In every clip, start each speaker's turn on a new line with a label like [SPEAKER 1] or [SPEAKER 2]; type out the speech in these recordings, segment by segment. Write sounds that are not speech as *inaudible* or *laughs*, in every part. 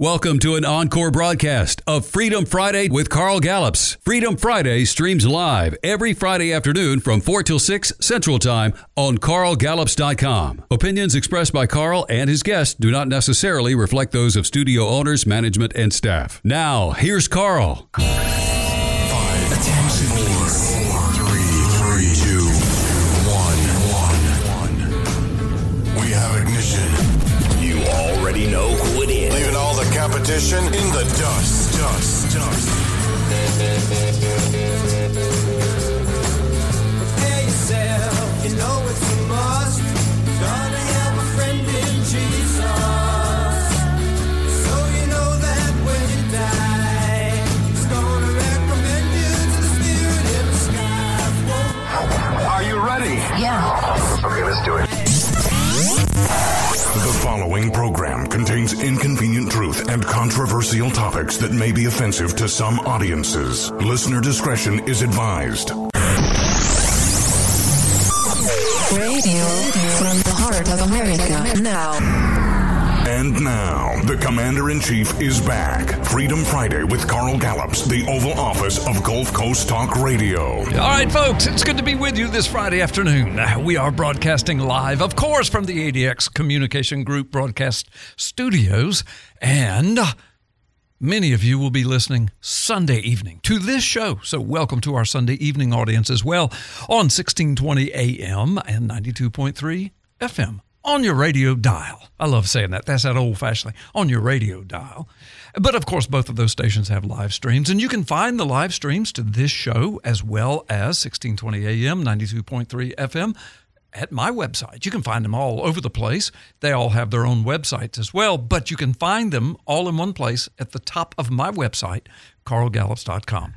[SPEAKER 1] Welcome to an encore broadcast of Freedom Friday with Carl Gallups. Freedom Friday streams live every Friday afternoon from 4 till 6 Central Time on carlgallups.com. Opinions expressed by Carl and his guests do not necessarily reflect those of studio owners, management, and staff. Now, here's Carl.
[SPEAKER 2] Five, attention, four, competition in the dust, dust, dust.
[SPEAKER 3] Prepare yourself, you know it's a must. Gonna have a friend in Jesus. So you know that when you die, He's gonna recommend you to the spirit in the sky.
[SPEAKER 2] Are you ready?
[SPEAKER 4] Yeah.
[SPEAKER 2] Okay, let's do it. Following program contains inconvenient truth and controversial topics that may be offensive to some audiences. Listener discretion is advised.
[SPEAKER 4] Radio from the heart of America. Now.
[SPEAKER 2] And now, the Commander in Chief is back. Freedom Friday with Carl Gallups, the Oval Office of Gulf Coast Talk Radio.
[SPEAKER 5] All right, folks, it's good to be with you this Friday afternoon. Uh, We are broadcasting live, of course, from the ADX Communication Group broadcast studios. And uh, many of you will be listening Sunday evening to this show. So, welcome to our Sunday evening audience as well on 1620 AM and 92.3 FM on your radio dial. I love saying that. That's that old fashioned thing on your radio dial. But of course, both of those stations have live streams, and you can find the live streams to this show as well as 1620 AM, 92.3 FM at my website. You can find them all over the place. They all have their own websites as well, but you can find them all in one place at the top of my website, carlgallups.com.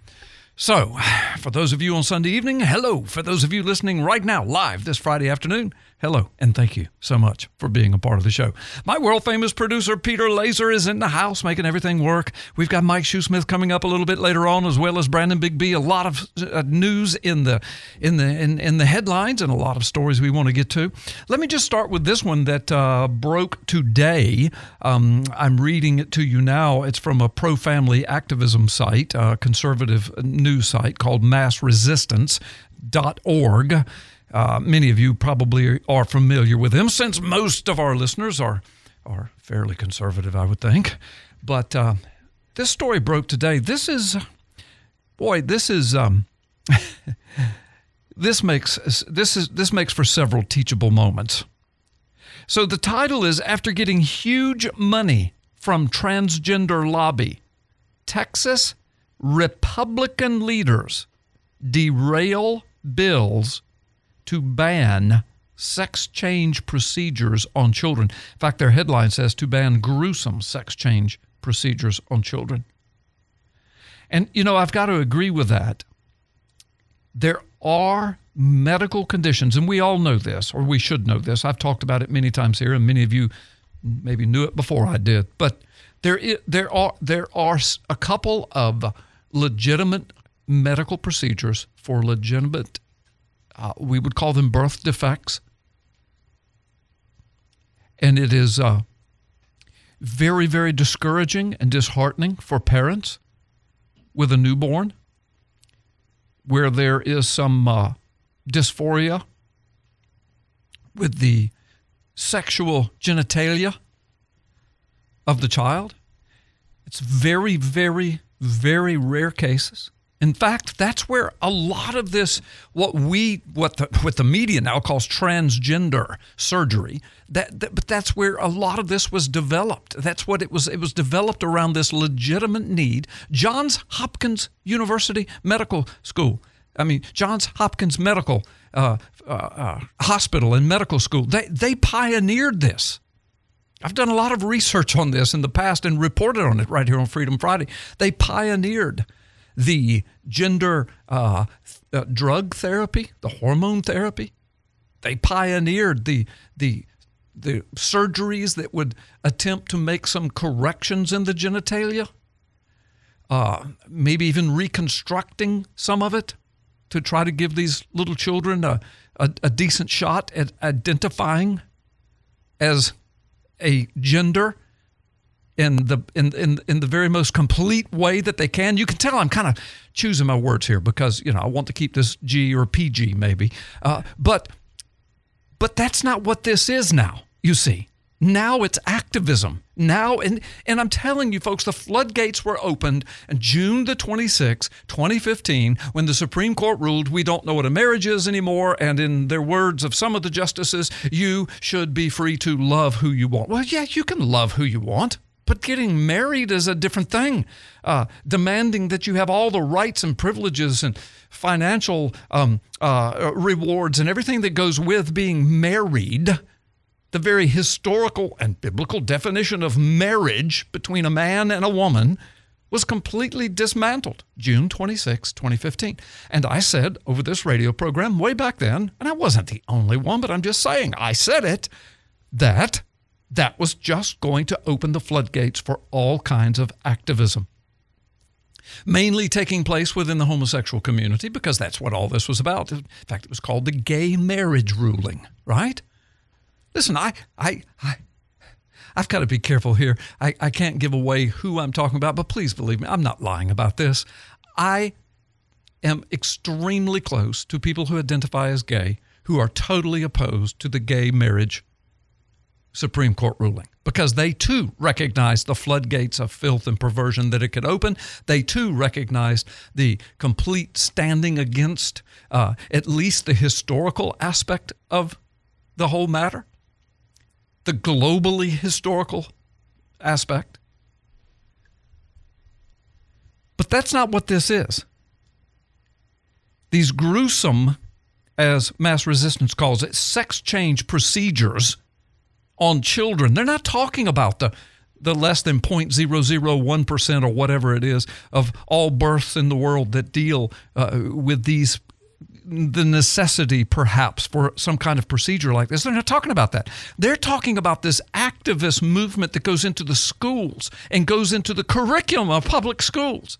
[SPEAKER 5] So, for those of you on Sunday evening, hello. For those of you listening right now, live this Friday afternoon, hello, and thank you so much for being a part of the show. My world famous producer, Peter Laser, is in the house making everything work. We've got Mike Shoesmith coming up a little bit later on, as well as Brandon Big B. A lot of uh, news in the in the in, in the headlines and a lot of stories we want to get to. Let me just start with this one that uh, broke today. Um, I'm reading it to you now. It's from a pro family activism site, a conservative news site called mass massresistance.org. Uh, many of you probably are familiar with him, since most of our listeners are, are fairly conservative, I would think. But uh, this story broke today. This is, boy, this is. Um, *laughs* this makes this is this makes for several teachable moments. So the title is after getting huge money from transgender lobby, Texas Republican leaders derail bills to ban sex change procedures on children. In fact, their headline says to ban gruesome sex change procedures on children. And you know, I've got to agree with that there are medical conditions, and we all know this, or we should know this. I've talked about it many times here, and many of you maybe knew it before I did. But there, there are there are a couple of legitimate medical procedures for legitimate, uh, we would call them birth defects, and it is uh, very very discouraging and disheartening for parents with a newborn where there is some uh, dysphoria with the sexual genitalia of the child. It's very, very, very rare cases. In fact, that's where a lot of this, what we, what the, what the media now calls transgender surgery, that, that, but that's where a lot of this was developed. That's what it was. It was developed around this legitimate need. Johns Hopkins University Medical School. I mean, Johns Hopkins Medical uh, uh, uh, Hospital and Medical School. They they pioneered this. I've done a lot of research on this in the past and reported on it right here on Freedom Friday. They pioneered the gender uh, uh, drug therapy, the hormone therapy. They pioneered the the the surgeries that would attempt to make some corrections in the genitalia, uh, maybe even reconstructing some of it to try to give these little children a, a, a decent shot at identifying as a gender in the in, in in the very most complete way that they can. You can tell I'm kind of choosing my words here because you know I want to keep this G or PG maybe, uh, but but that's not what this is now. You see, now it's activism. Now, and, and I'm telling you, folks, the floodgates were opened on June the 26th, 2015, when the Supreme Court ruled we don't know what a marriage is anymore. And in their words of some of the justices, you should be free to love who you want. Well, yeah, you can love who you want. But getting married is a different thing. Uh, demanding that you have all the rights and privileges and financial um, uh, rewards and everything that goes with being married the very historical and biblical definition of marriage between a man and a woman was completely dismantled June 26, 2015. And I said over this radio program way back then, and I wasn't the only one, but I'm just saying, I said it, that that was just going to open the floodgates for all kinds of activism. Mainly taking place within the homosexual community because that's what all this was about. In fact, it was called the gay marriage ruling, right? Listen, I, I, I, I've got to be careful here. I, I can't give away who I'm talking about, but please believe me, I'm not lying about this. I am extremely close to people who identify as gay who are totally opposed to the gay marriage Supreme Court ruling because they too recognized the floodgates of filth and perversion that it could open. They too recognized the complete standing against uh, at least the historical aspect of the whole matter the globally historical aspect. But that's not what this is. These gruesome, as mass resistance calls it, sex change procedures on children, they're not talking about the the less than 0.001% or whatever it is of all births in the world that deal uh, with these the necessity perhaps for some kind of procedure like this. They're not talking about that. They're talking about this activist movement that goes into the schools and goes into the curriculum of public schools,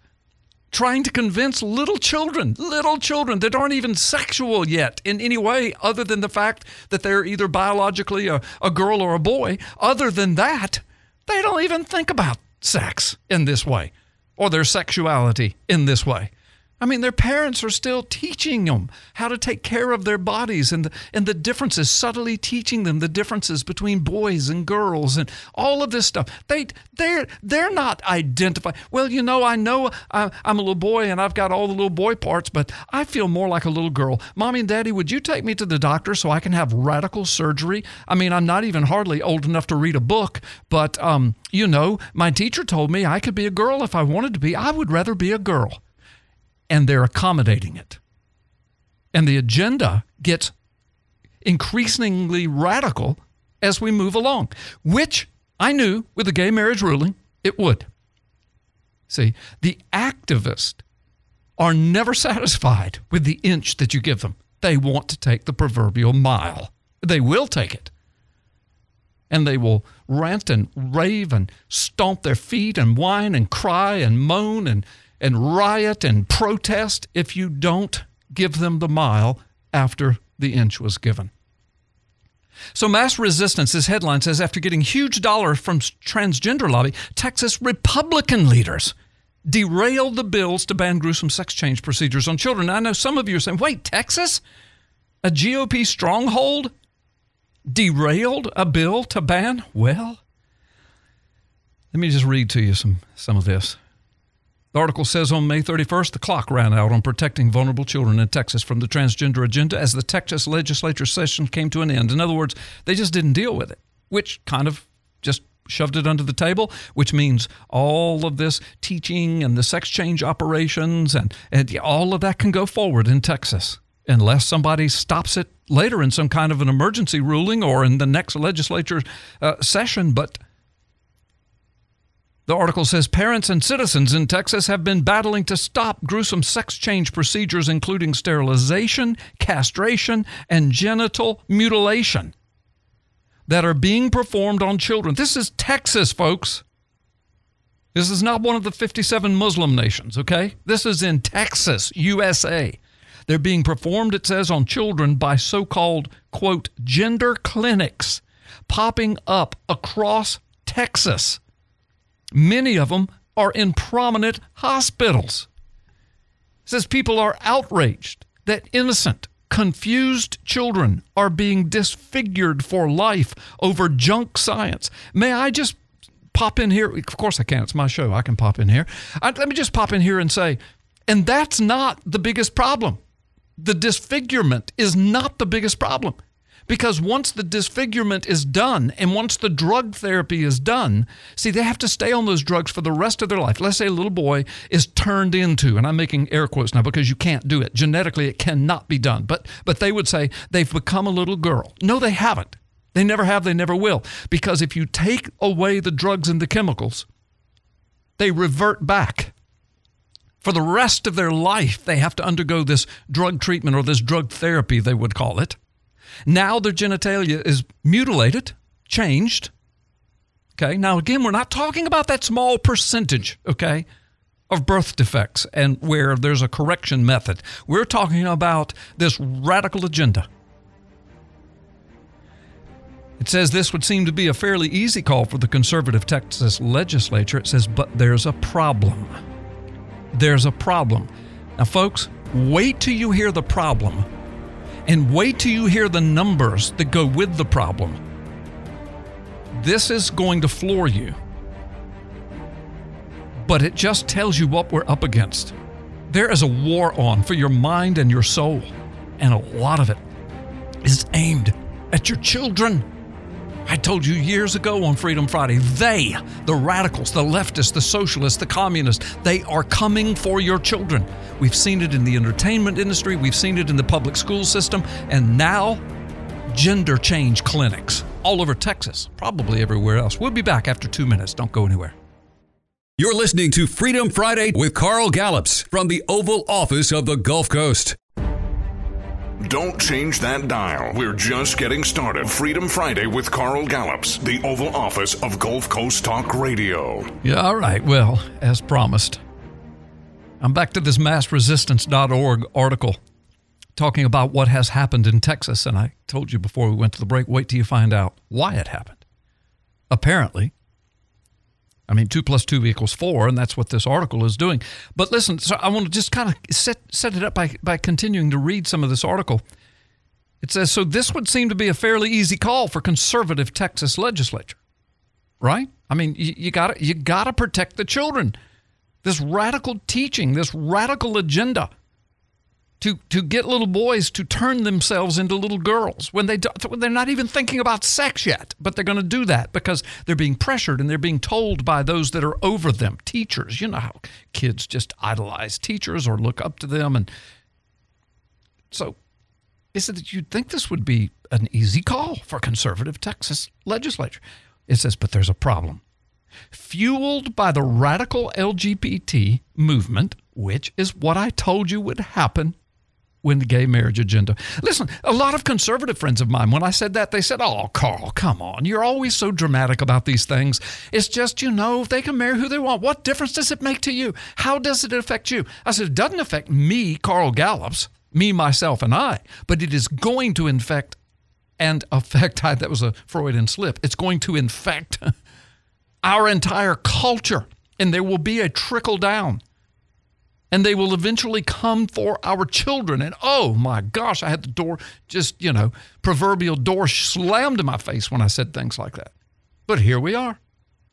[SPEAKER 5] trying to convince little children, little children that aren't even sexual yet in any way other than the fact that they're either biologically a, a girl or a boy. Other than that, they don't even think about sex in this way or their sexuality in this way. I mean, their parents are still teaching them how to take care of their bodies and the, and the differences, subtly teaching them the differences between boys and girls and all of this stuff. They they're they're not identifying. Well, you know, I know I, I'm a little boy and I've got all the little boy parts, but I feel more like a little girl. Mommy and Daddy, would you take me to the doctor so I can have radical surgery? I mean, I'm not even hardly old enough to read a book, but um, you know, my teacher told me I could be a girl if I wanted to be. I would rather be a girl and they're accommodating it. And the agenda gets increasingly radical as we move along, which I knew with the gay marriage ruling it would. See, the activists are never satisfied with the inch that you give them. They want to take the proverbial mile. They will take it. And they will rant and rave and stomp their feet and whine and cry and moan and and riot and protest if you don't give them the mile after the inch was given. So, mass resistance, headline says, after getting huge dollars from transgender lobby, Texas Republican leaders derailed the bills to ban gruesome sex change procedures on children. Now, I know some of you are saying, wait, Texas? A GOP stronghold derailed a bill to ban? Well, let me just read to you some, some of this. The article says on May 31st, the clock ran out on protecting vulnerable children in Texas from the transgender agenda as the Texas legislature session came to an end. In other words, they just didn't deal with it, which kind of just shoved it under the table, which means all of this teaching and the sex change operations and, and all of that can go forward in Texas unless somebody stops it later in some kind of an emergency ruling or in the next legislature uh, session. But the article says parents and citizens in Texas have been battling to stop gruesome sex change procedures, including sterilization, castration, and genital mutilation that are being performed on children. This is Texas, folks. This is not one of the 57 Muslim nations, okay? This is in Texas, USA. They're being performed, it says, on children by so called, quote, gender clinics popping up across Texas Many of them are in prominent hospitals. It says people are outraged that innocent, confused children are being disfigured for life over junk science. May I just pop in here? Of course I can. It's my show. I can pop in here. I, let me just pop in here and say, and that's not the biggest problem. The disfigurement is not the biggest problem. Because once the disfigurement is done and once the drug therapy is done, see, they have to stay on those drugs for the rest of their life. Let's say a little boy is turned into, and I'm making air quotes now because you can't do it. Genetically, it cannot be done. But, but they would say they've become a little girl. No, they haven't. They never have, they never will. Because if you take away the drugs and the chemicals, they revert back. For the rest of their life, they have to undergo this drug treatment or this drug therapy, they would call it. Now their genitalia is mutilated, changed. Okay. Now, again, we're not talking about that small percentage, okay, of birth defects and where there's a correction method. We're talking about this radical agenda. It says this would seem to be a fairly easy call for the conservative Texas legislature. It says, but there's a problem. There's a problem. Now, folks, wait till you hear the problem and wait till you hear the numbers that go with the problem. This is going to floor you. But it just tells you what we're up against. There is a war on for your mind and your soul, and a lot of it is aimed at your children. I told you years ago on Freedom Friday, they, the radicals, the leftists, the socialists, the communists, they are coming for your children. We've seen it in the entertainment industry, we've seen it in the public school system, and now gender change clinics all over Texas, probably everywhere else. We'll be back after two minutes. Don't go anywhere.
[SPEAKER 1] You're listening to Freedom Friday with Carl Gallups from the Oval Office of the Gulf Coast.
[SPEAKER 2] Don't change that dial. We're just getting started. Freedom Friday with Carl Gallups, the Oval Office of Gulf Coast Talk Radio.
[SPEAKER 5] Yeah, all right. Well, as promised, I'm back to this massresistance.org article talking about what has happened in Texas. And I told you before we went to the break wait till you find out why it happened. Apparently, I mean, two plus two equals four, and that's what this article is doing. But listen, so I want to just kind of set, set it up by, by continuing to read some of this article. It says So this would seem to be a fairly easy call for conservative Texas legislature, right? I mean, you, got you got to protect the children. This radical teaching, this radical agenda to to get little boys to turn themselves into little girls when they do, they're not even thinking about sex yet, but they're going to do that because they're being pressured and they're being told by those that are over them, teachers. You know how kids just idolize teachers or look up to them, and so is it that you'd think this would be an easy call for conservative Texas legislature? It says, but there's a problem. Fueled by the radical LGBT movement, which is what I told you would happen when the gay marriage agenda. Listen, a lot of conservative friends of mine, when I said that, they said, Oh, Carl, come on. You're always so dramatic about these things. It's just, you know, they can marry who they want. What difference does it make to you? How does it affect you? I said, It doesn't affect me, Carl Gallups, me, myself, and I, but it is going to infect and affect, *laughs* I, that was a Freudian slip, it's going to infect *laughs* our entire culture, and there will be a trickle down and they will eventually come for our children. And oh my gosh, I had the door just, you know, proverbial door slammed in my face when I said things like that. But here we are,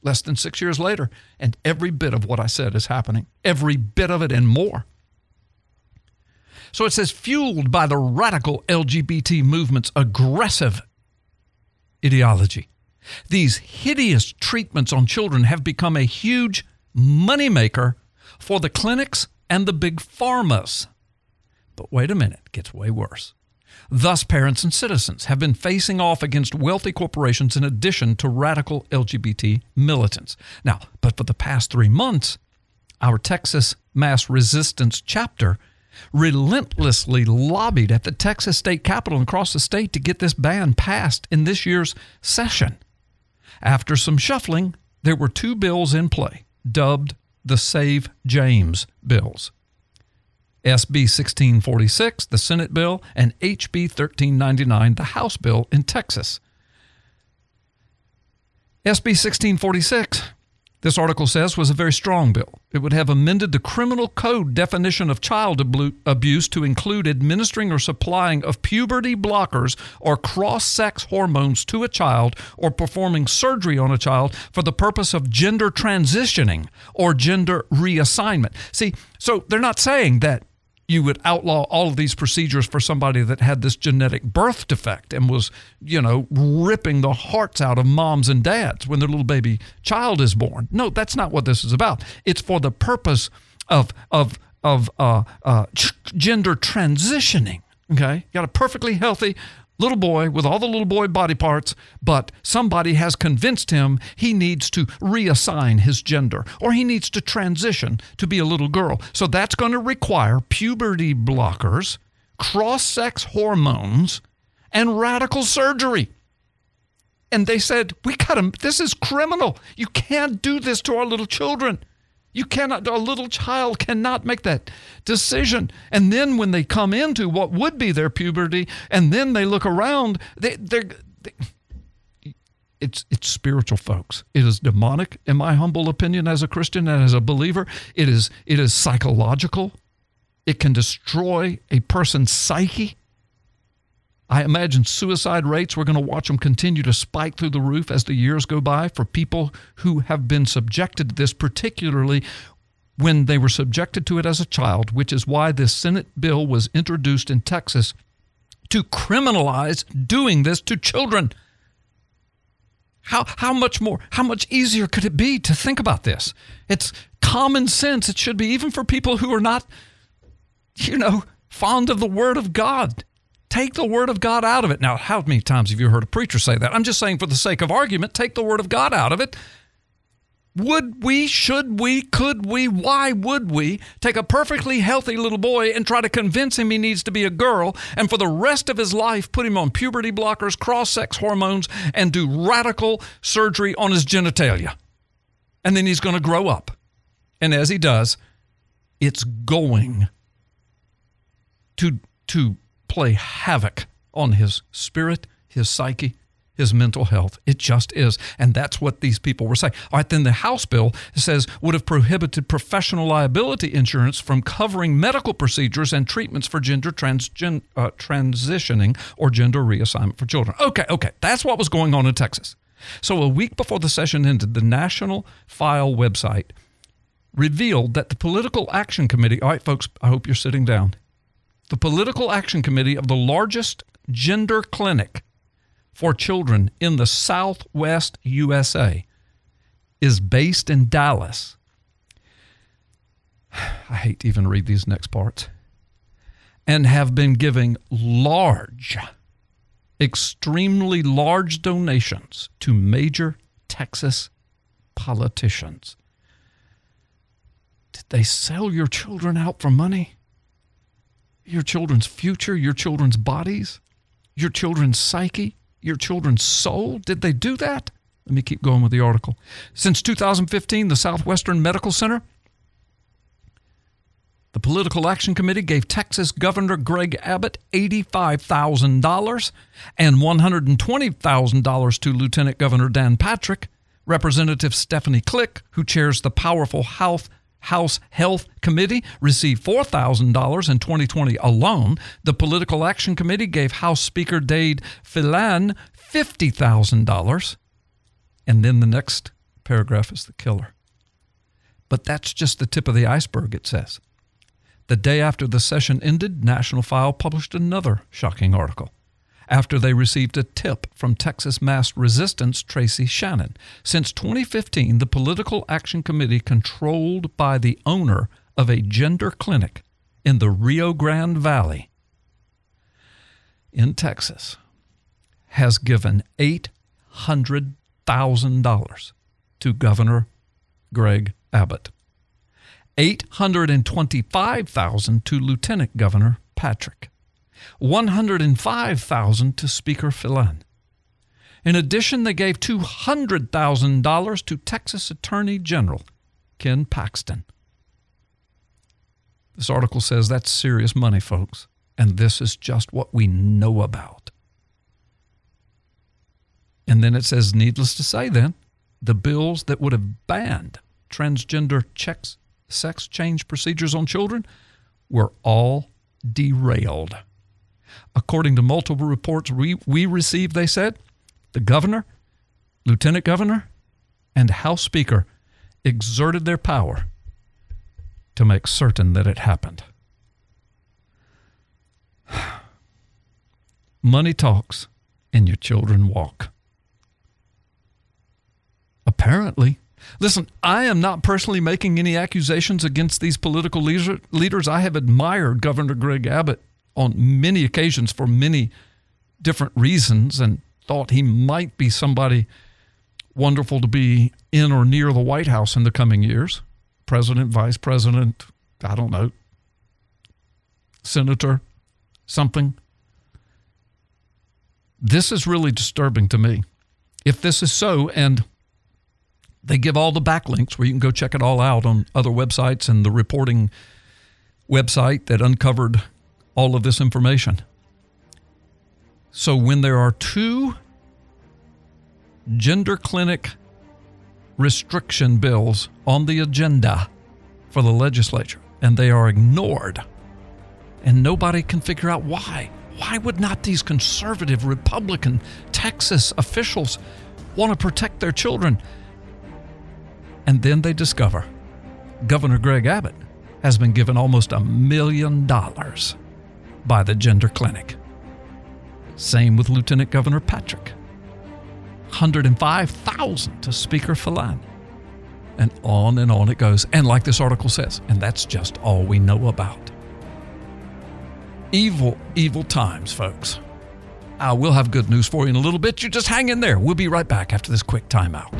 [SPEAKER 5] less than six years later, and every bit of what I said is happening. Every bit of it and more. So it says, fueled by the radical LGBT movement's aggressive ideology, these hideous treatments on children have become a huge moneymaker for the clinics and the big pharmas. But wait a minute, it gets way worse. Thus, parents and citizens have been facing off against wealthy corporations in addition to radical LGBT militants. Now, but for the past three months, our Texas Mass Resistance chapter relentlessly lobbied at the Texas state capitol and across the state to get this ban passed in this year's session. After some shuffling, there were two bills in play, dubbed the Save James bills. SB 1646, the Senate bill, and HB 1399, the House bill in Texas. SB 1646, this article says, was a very strong bill. It would have amended the criminal code definition of child abuse to include administering or supplying of puberty blockers or cross sex hormones to a child or performing surgery on a child for the purpose of gender transitioning or gender reassignment. See, so they're not saying that you would outlaw all of these procedures for somebody that had this genetic birth defect and was, you know, ripping the hearts out of moms and dads when their little baby child is born. No, that's not what this is about. It's for the purpose of of of uh, uh, gender transitioning. Okay, you got a perfectly healthy little boy with all the little boy body parts, but somebody has convinced him he needs to reassign his gender or he needs to transition to be a little girl. So that's going to require puberty blockers, cross sex hormones, and radical surgery. And they said, We got him. this is criminal. You can't do this to our little children. You cannot, a little child cannot make that decision. And then when they come into what would be their puberty, and then they look around, they, they're, they, it's, it's spiritual, folks. It is demonic, in my humble opinion, as a Christian and as a believer. It is, it is psychological. It can destroy a person's psyche. I imagine suicide rates, we're going to watch them continue to spike through the roof as the years go by for people who have been subjected to this, particularly when they were subjected to it as a child, which is why this Senate bill was introduced in Texas to criminalize doing this to children. How, how much more, how much easier could it be to think about this? It's common sense. It should be even for people who are not, you know, fond of the Word of God. Take the Word of God out of it. Now, how many times have you heard a preacher say that? I'm just saying, for the sake of argument, take the Word of God out of it. Would we, should we, could we, why would we take a perfectly healthy little boy and try to convince him he needs to be a girl and for the rest of his life put him on puberty blockers, cross sex hormones, and do radical surgery on his genitalia? And then he's going to grow up. And as he does, it's going to, to play havoc on his spirit, his psyche, his mental health. It just is. And that's what these people were saying. All right, then the House bill says would have prohibited professional liability insurance from covering medical procedures and treatments for gender transgen, uh, transitioning or gender reassignment for children. Okay, okay. That's what was going on in Texas. So a week before the session ended, the National File website revealed that the Political Action Committee, all right, folks, I hope you're sitting down. The Political Action Committee of the largest gender clinic for children in the Southwest USA is based in Dallas. *sighs* I hate to even read these next parts. And have been giving large, extremely large donations to major Texas politicians. Did they sell your children out for money? Your children's future, your children's bodies, your children's psyche? your children's soul? Did they do that? Let me keep going with the article. Since 2015, the Southwestern Medical Center, the Political Action Committee gave Texas Governor Greg Abbott $85,000 and $120,000 to Lieutenant Governor Dan Patrick. Representative Stephanie Klick, who chairs the powerful Health House Health Committee received $4,000 in 2020 alone. The Political Action Committee gave House Speaker Dade Phelan $50,000. And then the next paragraph is the killer. But that's just the tip of the iceberg, it says. The day after the session ended, National File published another shocking article after they received a tip from Texas Mass Resistance Tracy Shannon. Since 2015, the Political Action Committee, controlled by the owner of a gender clinic in the Rio Grande Valley in Texas, has given $800,000 to Governor Greg Abbott. 825,000 to Lieutenant Governor Patrick. 105,000 to Speaker Phelan. In addition, they gave $200,000 to Texas Attorney General Ken Paxton. This article says that's serious money, folks, and this is just what we know about. And then it says, needless to say, then, the bills that would have banned transgender checks, sex change procedures on children were all derailed. According to multiple reports we, we received, they said the governor, lieutenant governor, and House Speaker exerted their power to make certain that it happened. *sighs* Money talks and your children walk. Apparently. Listen, I am not personally making any accusations against these political leader, leaders. I have admired Governor Greg Abbott on many occasions for many different reasons and thought he might be somebody wonderful to be in or near the White House in the coming years. President, vice president, I don't know, senator, something. This is really disturbing to me. If this is so, and they give all the backlinks where you can go check it all out on other websites and the reporting website that uncovered all of this information. So when there are two gender clinic restriction bills on the agenda for the legislature and they are ignored and nobody can figure out why. Why would not these conservative Republican Texas officials want to protect their children? And then they discover Governor Greg Abbott has been given almost a million dollars by the gender clinic. Same with Lieutenant Governor Patrick. 105,000 to Speaker Phelan. And on and on it goes. And like this article says, and that's just all we know about. Evil, evil times, folks. Uh, we'll have good news for you in a little bit. You just hang in there. We'll be right back after this quick timeout.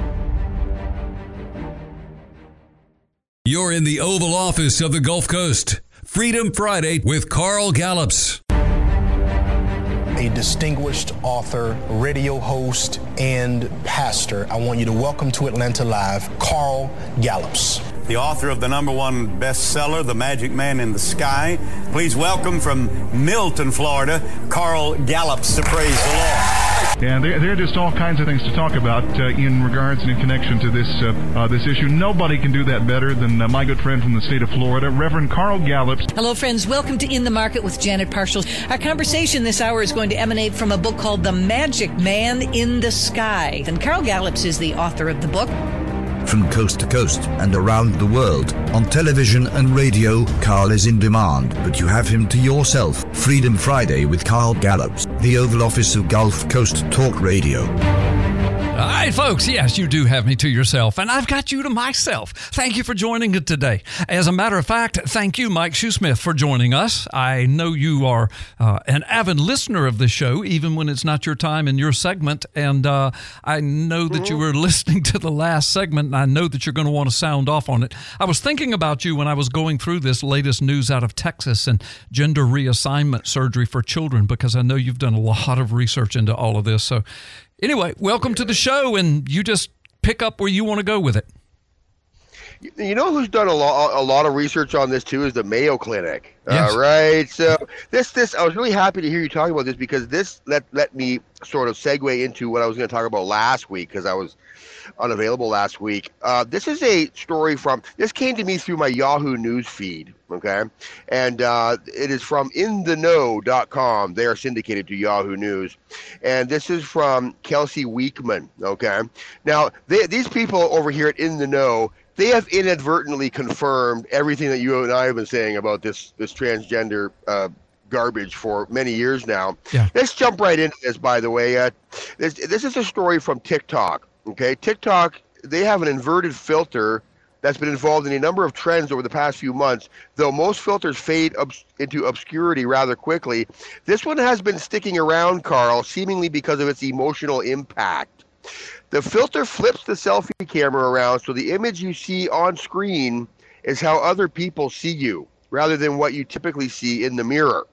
[SPEAKER 1] You're in the Oval Office of the Gulf Coast. Freedom Friday with Carl Gallups.
[SPEAKER 6] a distinguished author, radio host, and pastor. I want you to welcome to Atlanta Live, Carl Gallups.
[SPEAKER 7] the author of the number one bestseller, The Magic Man in the Sky. Please welcome from Milton, Florida, Carl Gallups to praise the Lord.
[SPEAKER 8] And there, there are just all kinds of things to talk about uh, in regards and in connection to this uh, uh, this issue. Nobody can do that better than uh, my good friend from the state of Florida, Reverend Carl Gallups.
[SPEAKER 9] Hello, friends. Welcome to In the Market with Janet Parshall. Our conversation this hour is going to emanate from a book called The Magic Man in the Sky. And Carl Gallups is the author of the book.
[SPEAKER 10] From coast to coast and around the world. On television and radio, Carl is in demand, but you have him to yourself. Freedom Friday with Carl Gallups, the Oval Office of Gulf Coast Talk Radio.
[SPEAKER 5] All right, folks. Yes, you do have me to yourself, and I've got you to myself. Thank you for joining us today. As a matter of fact, thank you, Mike Shoesmith, for joining us. I know you are uh, an avid listener of the show, even when it's not your time in your segment. And uh, I know that you were *laughs* listening to the last segment, and I know that you're going to want to sound off on it. I was thinking about you when I was going through this latest news out of Texas and gender reassignment surgery for children, because I know you've done a lot of research into all of this. So, Anyway, welcome to the show, and you just pick up where you want to go with it.
[SPEAKER 11] You know who's done a lot a lot of research on this too is the Mayo Clinic.
[SPEAKER 5] Yes.
[SPEAKER 11] All right. So this this I was really happy to hear you talking about this because this let let me sort of segue into what I was going to talk about last week because I was unavailable last week. Uh, this is a story from this came to me through my Yahoo News feed. Okay, and uh, it is from InTheKnow.com. They are syndicated to Yahoo News, and this is from Kelsey Weekman. Okay, now they, these people over here at In the Know they have inadvertently confirmed everything that you and I have been saying about this this transgender uh, garbage for many years now.
[SPEAKER 5] Yeah.
[SPEAKER 11] Let's jump right into this. By the way, uh, this this is a story from TikTok. Okay, TikTok they have an inverted filter that's been involved in a number of trends over the past few months. Though most filters fade obs- into obscurity rather quickly, this one has been sticking around, Carl, seemingly because of its emotional impact. The filter flips the selfie camera around so the image you see on screen is how other people see you rather than what you typically see in the mirror.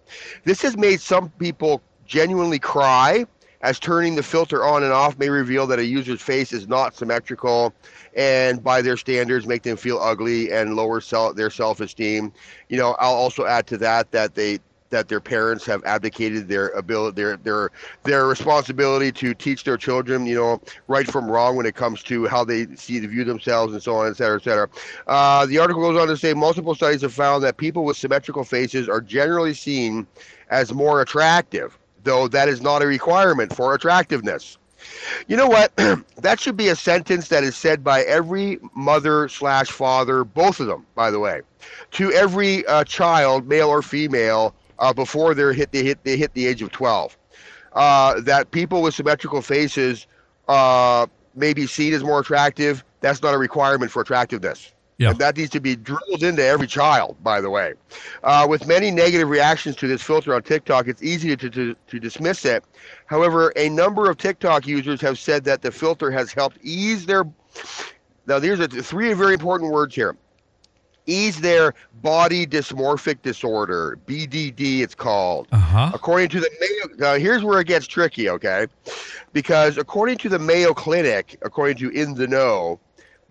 [SPEAKER 11] This has made some people genuinely cry as turning the filter on and off may reveal that a user's face is not symmetrical and by their standards make them feel ugly and lower self, their self-esteem. You know, I'll also add to that that they that their parents have abdicated their ability, their their their responsibility to teach their children, you know, right from wrong when it comes to how they see to view themselves and so on, et cetera, et cetera. Uh, the article goes on to say multiple studies have found that people with symmetrical faces are generally seen as more attractive, though that is not a requirement for attractiveness. You know what? *clears throat* that should be a sentence that is said by every mother slash father, both of them, by the way, to every uh, child, male or female, uh, before they hit they hit they hit the age of twelve. Uh, that people with symmetrical faces uh, may be seen as more attractive. That's not a requirement for attractiveness.
[SPEAKER 5] Yeah.
[SPEAKER 11] And that needs to be drilled into every child, by the way. Uh, with many negative reactions to this filter on TikTok, it's easy to, to, to dismiss it. However, a number of TikTok users have said that the filter has helped ease their. Now, these are three very important words here ease their body dysmorphic disorder, BDD, it's called.
[SPEAKER 5] Uh-huh.
[SPEAKER 11] According to the Mayo, now here's where it gets tricky, okay? Because according to the Mayo Clinic, according to In the Know,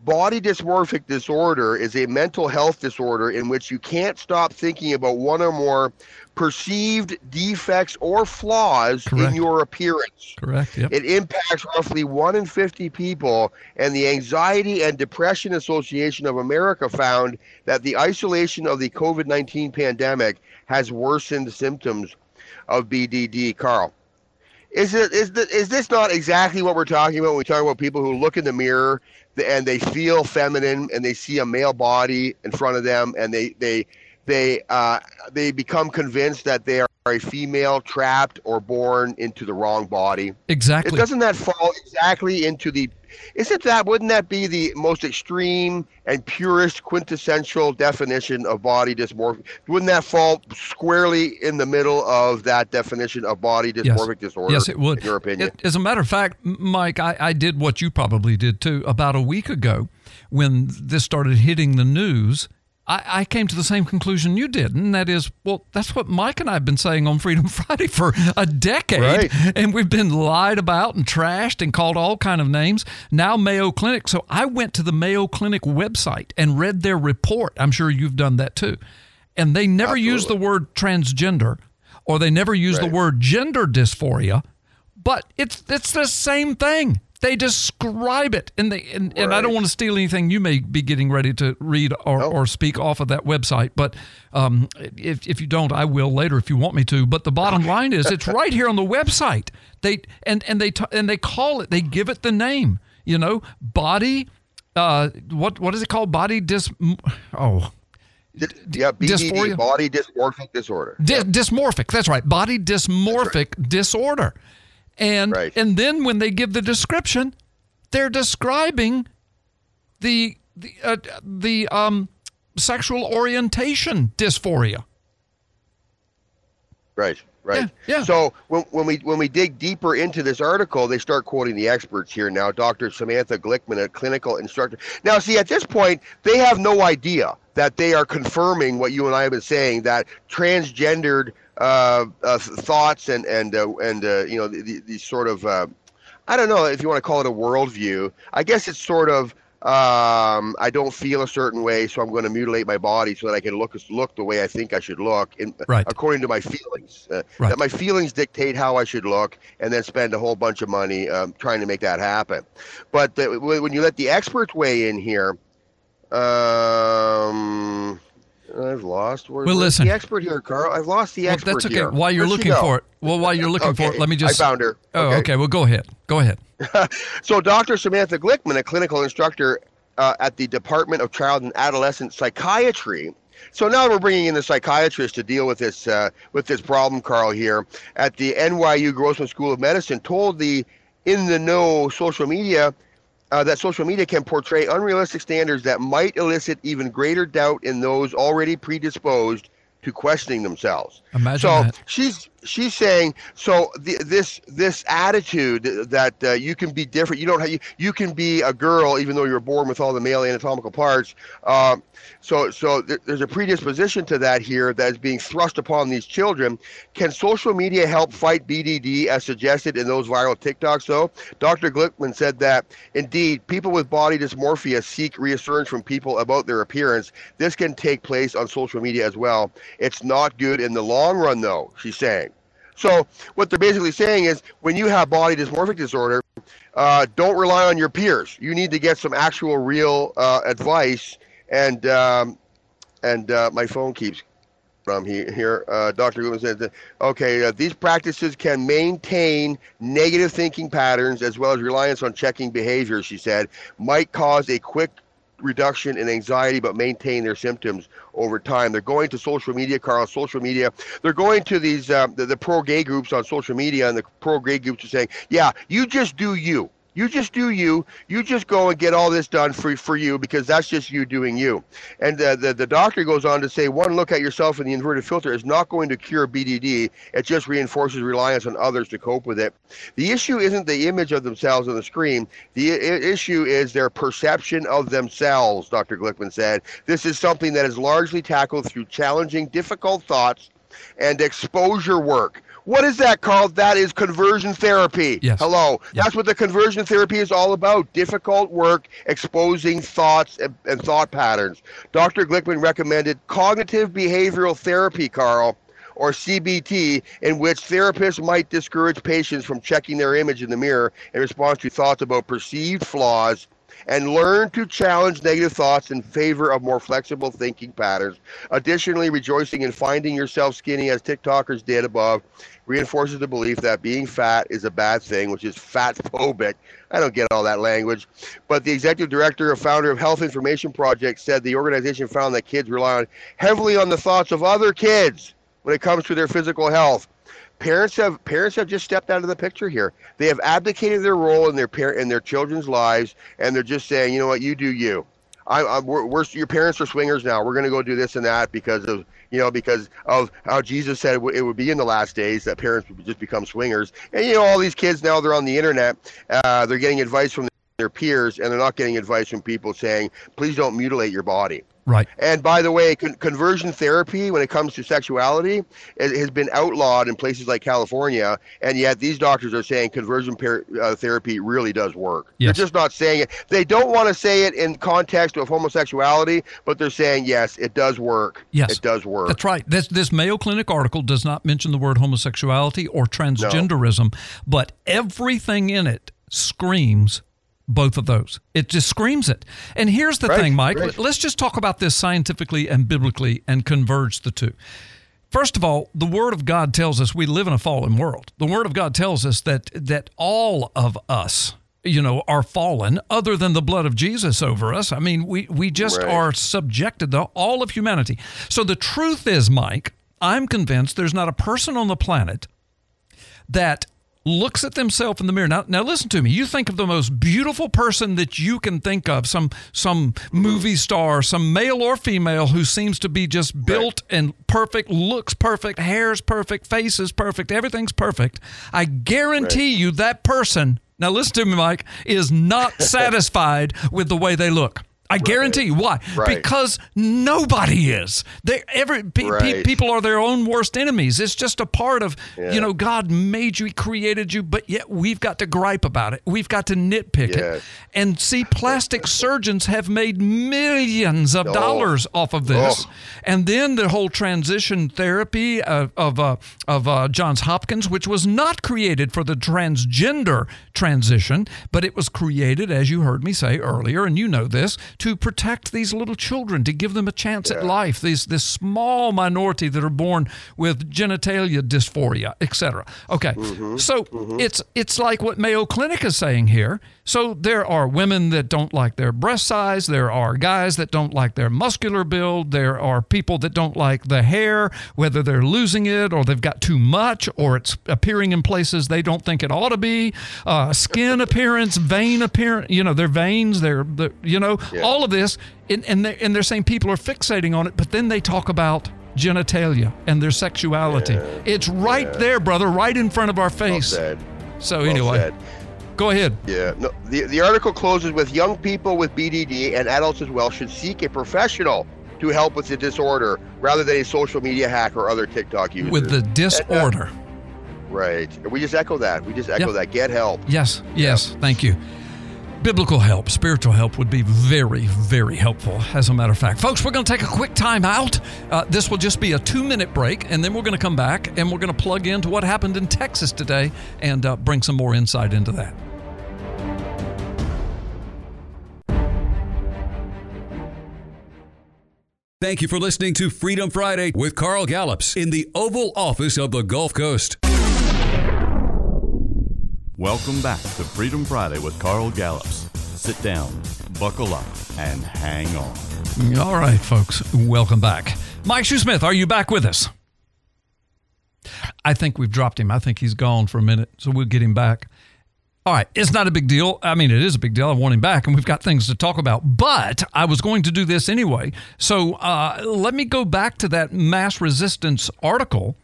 [SPEAKER 11] body dysmorphic disorder is a mental health disorder in which you can't stop thinking about one or more perceived defects or flaws
[SPEAKER 5] Correct.
[SPEAKER 11] in your appearance.
[SPEAKER 5] Correct. Yep.
[SPEAKER 11] It impacts roughly 1 in 50 people, and the Anxiety and Depression Association of America found that the isolation of the COVID 19 pandemic has worsened symptoms of BDD. Carl. Is it is the, is this not exactly what we're talking about when we talk about people who look in the mirror and they feel feminine and they see a male body in front of them and they they they uh, they become convinced that they are a female trapped or born into the wrong body.
[SPEAKER 5] Exactly.
[SPEAKER 11] It doesn't that fall exactly into the isn't that wouldn't that be the most extreme and purest quintessential definition of body dysmorphia? Wouldn't that fall squarely in the middle of that definition of body dysmorphic disorder?
[SPEAKER 5] Yes, it would.
[SPEAKER 11] In your opinion?
[SPEAKER 5] It- as a matter of fact, Mike, I, I did what you probably did too. About a week ago, when this started hitting the news, I, I came to the same conclusion you did, and that is, well, that's what Mike and I have been saying on Freedom *laughs* Friday for a decade,
[SPEAKER 11] Right.
[SPEAKER 5] and we've been lied about and trashed and called all kind of names. Now Mayo Clinic. So I went to the Mayo Clinic website and read their report. I'm sure you've done that too, and they never use the word transgender, or they never use the word gender dysphoria but it's it's the same thing. They describe it, and they and, and I don't want to steal anything you may be getting ready to read or, or speak off of that website. But um, if if you don't, I will later if you want me to. But the bottom line is, it's *laughs* right here on the website. They and and they t- and they call it. They give it the name. You know, body. Uh, what what is it called? Body dis. Oh,
[SPEAKER 11] yeah, BDD,
[SPEAKER 5] dysphoria?
[SPEAKER 11] body dysmorphic disorder.
[SPEAKER 5] Di- dysmorphic. That's right. Body dysmorphic disorder. And
[SPEAKER 11] Right.
[SPEAKER 5] and then when they give the description, they're describing the the uh, the um sexual orientation dysphoria.
[SPEAKER 11] Right, right.
[SPEAKER 5] Yeah, yeah.
[SPEAKER 11] So when, when we when we dig deeper into this article, they start quoting the experts here now. Dr. Samantha Glickman, a clinical instructor. Now, see, at this point, they have no idea that they are confirming what you and I have been saying that transgendered uh, uh, thoughts and and uh, and uh, you know these the sort of uh, I don't know if you want to call it a worldview. I guess it's sort of um, I don't feel a certain way, so I'm going to mutilate my body so that I can look look the way I think I should look, in,
[SPEAKER 5] Right.
[SPEAKER 11] according to my feelings. Uh,
[SPEAKER 5] Right.
[SPEAKER 11] That my feelings dictate how I should look, and then spend a whole bunch of money um, trying to make that happen. But the, when when you let the experts weigh in here, um, I've lost. Where,
[SPEAKER 5] Well, listen.
[SPEAKER 11] the expert here, Carl. I've lost the
[SPEAKER 5] Well,
[SPEAKER 11] expert
[SPEAKER 5] that's okay.
[SPEAKER 11] here.
[SPEAKER 5] While you're
[SPEAKER 11] Where'd
[SPEAKER 5] looking for it, well, while you're looking for it, let me just.
[SPEAKER 11] I found her.
[SPEAKER 5] Oh,
[SPEAKER 11] Okay.
[SPEAKER 5] okay. Well, go ahead. Go ahead. *laughs*
[SPEAKER 11] So, Dr. Samantha Glickman, a clinical instructor uh, at the Department of Child and Adolescent Psychiatry. So now we're bringing in the psychiatrist to deal with this uh, with this problem, Carl. Here at the NYU Grossman School of Medicine, told the In the Know social media uh, that social media can portray unrealistic standards that might elicit even greater doubt in those already predisposed to questioning themselves.
[SPEAKER 5] Imagine
[SPEAKER 11] so
[SPEAKER 5] that.
[SPEAKER 11] she's she's saying so the, this this attitude that uh, you can be different you don't have you, you can be a girl even though you're born with all the male anatomical parts um, so so th- there's a predisposition to that here that is being thrust upon these children. Can social media help fight bdd as suggested in those viral tiktoks though? Dr glickman said that indeed people with body dysmorphia seek reassurance from people about their appearance. This can take place on social media as well. It's not good in the long run though she's saying so what they're basically saying is when you have body dysmorphic disorder, uh, don't rely on your peers. You need to get some actual real uh, advice. And um, and uh, my phone keeps from here. uh, Dr. Goodman said, that, okay, uh, these practices can maintain negative thinking patterns as well as reliance on checking behavior. She said might cause a quick reduction in anxiety but maintain their symptoms over time. They're going to social media carl social media. They're going to these um, the, the pro gay groups on social media and the pro gay groups are saying yeah you just do you you just do you. You just go and get all this done for, for you because that's just you doing you. And uh, the, the doctor goes on to say one look at yourself in the inverted filter is not going to cure BDD. It just reinforces reliance on others to cope with it. The issue isn't the image of themselves on the screen. The issue is their perception of themselves, Dr. Glickman said. This is something that is largely tackled through challenging, difficult thoughts and exposure work. What is that called? That is conversion therapy.
[SPEAKER 5] Yes.
[SPEAKER 11] Hello. Yes. That's what the conversion therapy is all about. Difficult work exposing thoughts and, and thought patterns. Dr. Glickman recommended cognitive behavioral therapy, Carl, or CBT, in which therapists might discourage patients from checking their image in the mirror in response to thoughts about perceived flaws and learn to challenge negative thoughts in favor of more flexible thinking patterns. Additionally, rejoicing in finding yourself skinny, as TikTokers did above, reinforces the belief that being fat is a bad thing, which is fat phobic. I don't get all that language. But the executive director and founder of Health Information Project said the organization found that kids rely on, heavily on the thoughts of other kids when it comes to their physical health parents have parents have just stepped out of the picture here. They have abdicated their role in their parent in their children's lives, and they're just saying, you know what, you do you. I, I we're, we're your parents are swingers now. We're going to go do this and that because of you know because of how Jesus said it, w- it would be in the last days that parents would just become swingers. And you know all these kids now they're on the internet. Uh, they're getting advice from their peers, and they're not getting advice from people saying, please don't mutilate your body.
[SPEAKER 5] Right.
[SPEAKER 11] And by the way, con- conversion therapy, when it comes to sexuality, it has been outlawed in places like California, and yet these doctors are saying conversion per- uh, therapy really does work.
[SPEAKER 5] Yes.
[SPEAKER 11] They're just not saying it. They don't want to say it in context of homosexuality, but they're saying yes, it does work.
[SPEAKER 5] Yes.
[SPEAKER 11] it does work.
[SPEAKER 5] That's right. This this Mayo Clinic article does not mention the word homosexuality or transgenderism, but everything in it screams both of those. It just screams it. And here's the
[SPEAKER 12] Right,
[SPEAKER 5] thing, Mike.
[SPEAKER 12] right.
[SPEAKER 5] Let's just talk about this scientifically and biblically and converge the two. First of all, the Word of God tells us we live in a fallen world. The Word of God tells us that that all of us, you know, are fallen, other than the blood of Jesus over us. I mean, we we just
[SPEAKER 12] Right.
[SPEAKER 5] are subjected to all of humanity. So the truth is, Mike, I'm convinced there's not a person on the planet that looks at themselves in the mirror. Now, now listen to me. You think of the most beautiful person that you can think of, some some movie star, some male or female who seems to be just built and perfect, looks perfect, hair's perfect, face is perfect, everything's perfect. I guarantee you that person, now listen to me, Mike, is not *laughs* satisfied with the way they look. I guarantee you. Why?
[SPEAKER 12] Right.
[SPEAKER 5] Because nobody is. They every pe- pe- people are their own worst enemies. It's just a part of
[SPEAKER 12] Yeah.
[SPEAKER 5] you know God made you, He created you, but yet we've got to gripe about it. We've got to nitpick
[SPEAKER 11] Yes.
[SPEAKER 5] it. And see, plastic *laughs* surgeons have made millions of
[SPEAKER 12] Oh.
[SPEAKER 5] dollars off of this.
[SPEAKER 12] Oh.
[SPEAKER 5] And then the whole transition therapy of of, uh, of uh, Johns Hopkins, which was not created for the transgender transition, but it was created, as you heard me say earlier, and you know this, to protect these little children, to give them a chance at life. These this small minority that are born with genitalia dysphoria, etc. Okay, so it's it's like what Mayo Clinic is saying here. So there are women that don't like their breast size. There are guys that don't like their muscular build. There are people that don't like the hair, whether they're losing it or they've got too much or it's appearing in places they don't think it ought to be. Uh, skin *laughs* appearance, vein appearance, you know, their veins, their, the, you know, all of this. And, and, they're, and they're saying people are fixating on it, but then they talk about genitalia and their sexuality. It's right there, brother, right in front of our face.
[SPEAKER 11] said.
[SPEAKER 5] So
[SPEAKER 11] Well
[SPEAKER 5] anyway,
[SPEAKER 11] said.
[SPEAKER 5] go ahead.
[SPEAKER 11] Yeah. No, the, the article closes with young people with BDD and adults as well should seek a professional to help with the disorder rather than a social media hack or other TikTok user.
[SPEAKER 5] With the uh, disorder.
[SPEAKER 11] Right. We just echo that. We just echo
[SPEAKER 5] Yep.
[SPEAKER 11] that. Get help.
[SPEAKER 5] Yes, yes, thank you. Biblical help, spiritual help would be very, very helpful, as a matter of fact. Folks, we're going to take a quick time out. Uh, this will just be a two minute break, and then we're going to come back and we're going to plug into what happened in Texas today and uh, bring some more insight into that.
[SPEAKER 1] Thank you for listening to Freedom Friday with Carl Gallups in the Oval Office of the Gulf Coast.
[SPEAKER 12] Welcome back to Freedom Friday with Carl Gallups. Sit down, buckle up, and hang on.
[SPEAKER 5] All right, folks, welcome back. Mike Shoesmith, are you back with us? I think we've dropped him. I think he's gone for a minute, so we'll get him back. All right, it's not a big deal. I mean, it is a big deal. I want him back, and we've got things to talk about. But I was going to do this anyway. So uh, let me go back to that mass resistance article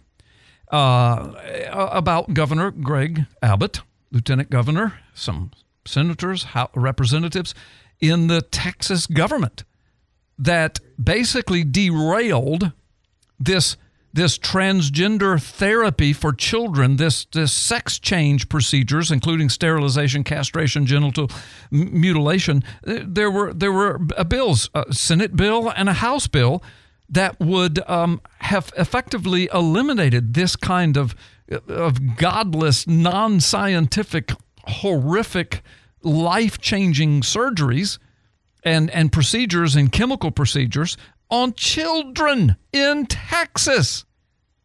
[SPEAKER 5] uh, about Governor Greg Abbott, Lieutenant Governor, some senators, representatives in the Texas government that basically derailed this this transgender therapy for children, this this sex change procedures, including sterilization, castration, genital m- mutilation. There were there were bills, a Senate bill and a House bill that would um, have effectively eliminated this kind of of godless, non-scientific, horrific, life-changing surgeries and and procedures and chemical procedures on children in Texas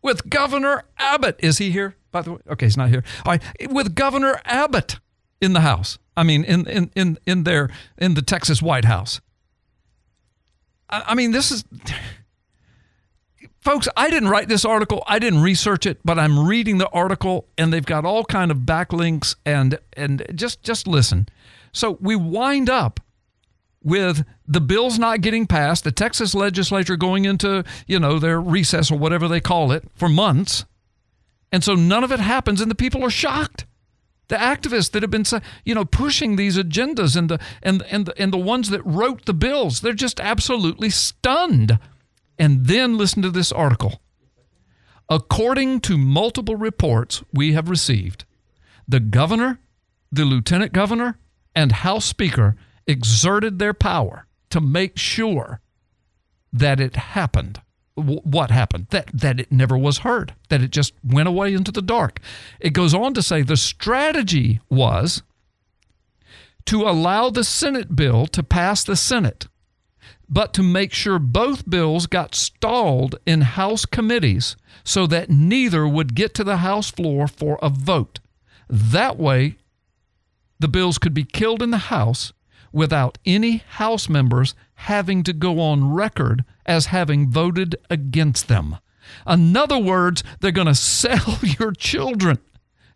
[SPEAKER 5] with Governor Abbott. Is he here? By the way, okay, he's not here. All right, with Governor Abbott in the House. I mean, in in in in there in the Texas White House. I, I mean, this is. Folks, I didn't write this article. I didn't research it, but I'm reading the article and they've got all kind of backlinks and and just just listen. So we wind up with the bills not getting passed, the Texas legislature going into, you know, their recess or whatever they call it for months. And so none of it happens and the people are shocked. The activists that have been, you know, pushing these agendas and the and and the, and the ones that wrote the bills, they're just absolutely stunned. And then listen to this article. According to multiple reports we have received, the governor, the lieutenant governor, and House Speaker exerted their power to make sure that it happened. What happened? That that it never was heard. That it just went away into the dark. It goes on to say the strategy was to allow the Senate bill to pass the Senate, but to make sure both bills got stalled in House committees so that neither would get to the House floor for a vote. That way, the bills could be killed in the House without any House members having to go on record as having voted against them. In other words, they're going *laughs* to sell your children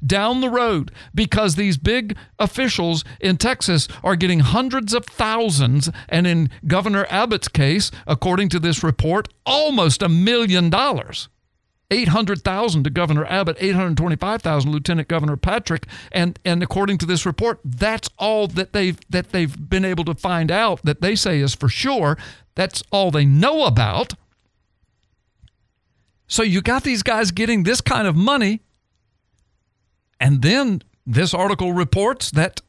[SPEAKER 5] down the road because these big officials in Texas are getting hundreds of thousands, and in Governor Abbott's case, according to this report, almost a million dollars. 800,000 to Governor Abbott, 825,000 Lieutenant Governor Patrick, and and according to this report, that's all that they've that they've been able to find out that they say is for sure. That's all they know about. So you got these guys getting this kind of money, and then this article reports that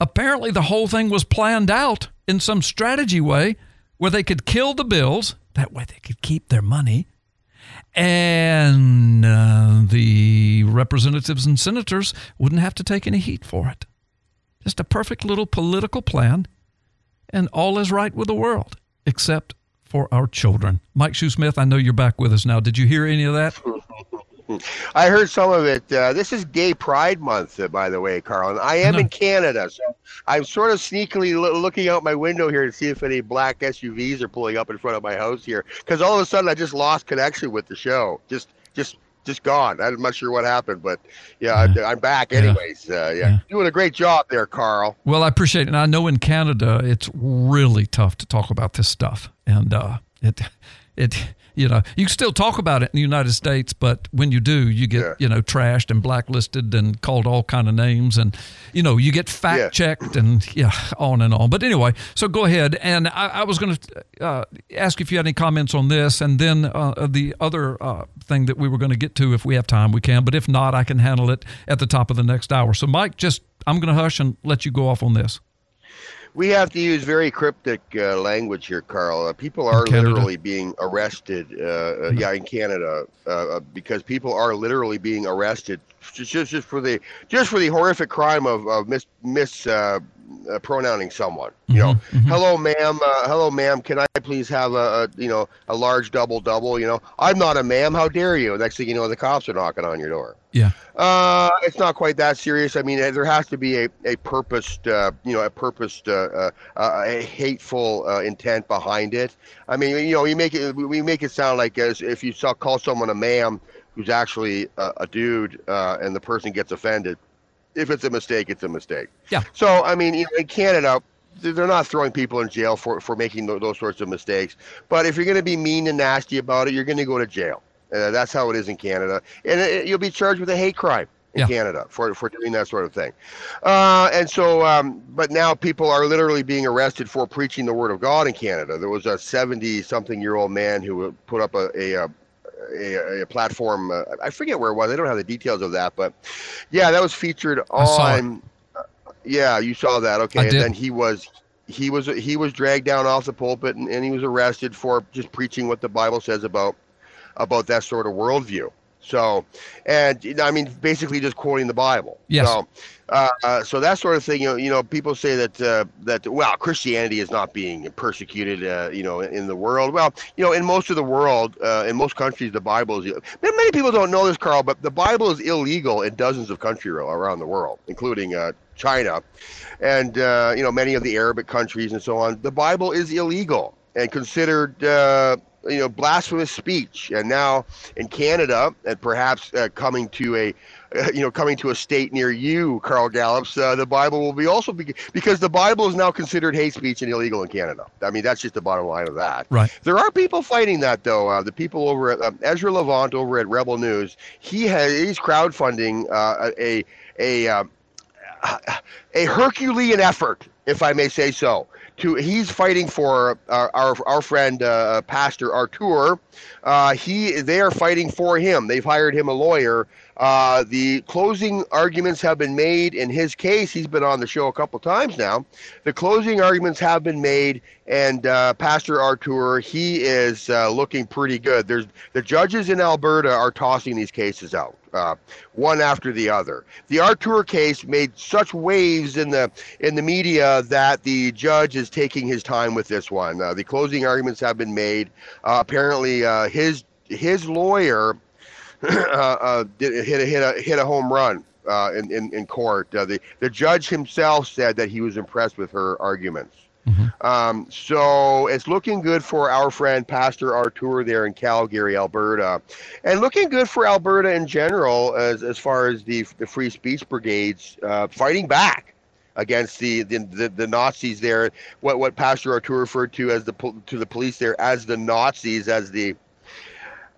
[SPEAKER 5] apparently the whole thing was planned out in some strategy way where they could kill the bills. That way they could keep their money. And uh, the representatives and senators wouldn't have to take any heat for it. Just a perfect little political plan, and all is right with the world, except for our children. Mike Shoesmith, I know you're back with us now. Did you hear any of that? *laughs*
[SPEAKER 11] I heard some of it. Uh, this is Gay Pride Month, uh, by the way, Carl. And I am in Canada, so I'm sort of sneakily lo- looking out my window here to see if any black SUVs are pulling up in front of my house here. Because all of a sudden, I just lost connection with the show. Just, just, just gone. I'm not sure what happened, but yeah, I, I'm back anyways. Uh, yeah. doing a great job there, Carl.
[SPEAKER 5] Well, I appreciate it. And I know in Canada, it's really tough to talk about this stuff. And uh, it *laughs* it you know you can still talk about it in the United States, but when you do, you get you know trashed and blacklisted and called all kind of names, and you know you get fact checked and yeah, on and on. But anyway, so go ahead, and I, I was going to uh, ask if you had any comments on this, and then uh, the other uh, thing that we were going to get to if we have time, we can. But if not, I can handle it at the top of the next hour. So Mike, just I'm going to hush and let you go off on this.
[SPEAKER 11] We have to use very cryptic uh, language here, Carl. Uh, people are literally being arrested. Uh, uh, yeah, in Canada, uh, uh, because people are literally being arrested just just, just for the just for the horrific crime of, of mis mis uh, pronouncing someone. You know, hello, ma'am. Uh, hello, ma'am. Can I please have a, a you know a large double double? You know, I'm not a ma'am. How dare you? Next thing you know, the cops are knocking on your door.
[SPEAKER 5] Yeah.
[SPEAKER 11] Uh, it's not quite that serious. I mean, uh, there has to be a, a purposed, uh, you know, a purposed, uh, uh, uh, a hateful uh, intent behind it. I mean, you know, you make it, we make it sound like as if you saw, call someone a ma'am who's actually a, a dude, uh, and the person gets offended. If it's a mistake, it's a mistake.
[SPEAKER 5] Yeah.
[SPEAKER 11] So, I mean, you know, in Canada, they're not throwing people in jail for, for making those sorts of mistakes. But if you're going to be mean and nasty about it, you're going to go to jail. Uh, that's how it is in Canada, and it, you'll be charged with a hate crime in
[SPEAKER 5] Yeah.
[SPEAKER 11] Canada for for doing that sort of thing. Uh, and so, um, but now people are literally being arrested for preaching the word of God in Canada. There was a 70-something-year-old man who put up a a, a, a platform. Uh, I forget where it was. I don't have the details of that, but yeah, that was featured
[SPEAKER 5] I saw it.
[SPEAKER 11] on. uh, Yeah, you saw that. Okay,
[SPEAKER 5] I
[SPEAKER 11] and
[SPEAKER 5] did.
[SPEAKER 11] then he was he was he was dragged down off the pulpit and, and he was arrested for just preaching what the Bible says about about that sort of worldview. So, and I mean, basically just quoting the Bible.
[SPEAKER 5] Yes.
[SPEAKER 11] So, uh, uh, so that sort of thing. You know, you know, people say that uh, that well, Christianity is not being persecuted. Uh, you know, in the world. Well, you know, in most of the world, uh, in most countries, the Bible is. Many many people don't know this, Carl, but the Bible is illegal in dozens of countries around the world, including uh, China, and uh, you know many of the Arabic countries and so on. The Bible is illegal and considered. Uh, you know, blasphemous speech, and now in Canada, and perhaps uh, coming to a, uh, you know, coming to a state near you, Carl gallups uh, the Bible will be also be, because the Bible is now considered hate speech and illegal in Canada. I mean, that's just the bottom line of that.
[SPEAKER 5] Right.
[SPEAKER 11] There are people fighting that though. Uh, the people over at um, Ezra Levant over at Rebel News, he has he's crowdfunding uh, a a um, a Herculean effort, if I may say so. To he's fighting for our our, our friend uh, Pastor Artur. Uh, he they are fighting for him. They've hired him a lawyer. Uh, the closing arguments have been made in his case. He's been on the show a couple times now. The closing arguments have been made, and uh, Pastor Artur he is uh, looking pretty good. There's the judges in Alberta are tossing these cases out uh, one after the other. The Artur case made such waves in the in the media that the judge is taking his time with this one. Uh, the closing arguments have been made. Uh, apparently, his his lawyer *clears throat* uh, uh, did, hit a hit a hit a home run. Uh, in, in, in court, uh, the the judge himself said that he was impressed with her arguments. Um, so it's looking good for our friend Pastor Artur there in Calgary, Alberta, and looking good for Alberta in general as, as far as the the free speech brigades uh, fighting back against the, the, the, the Nazis there. What what Pastor Artur referred to as the to the police there as the Nazis as the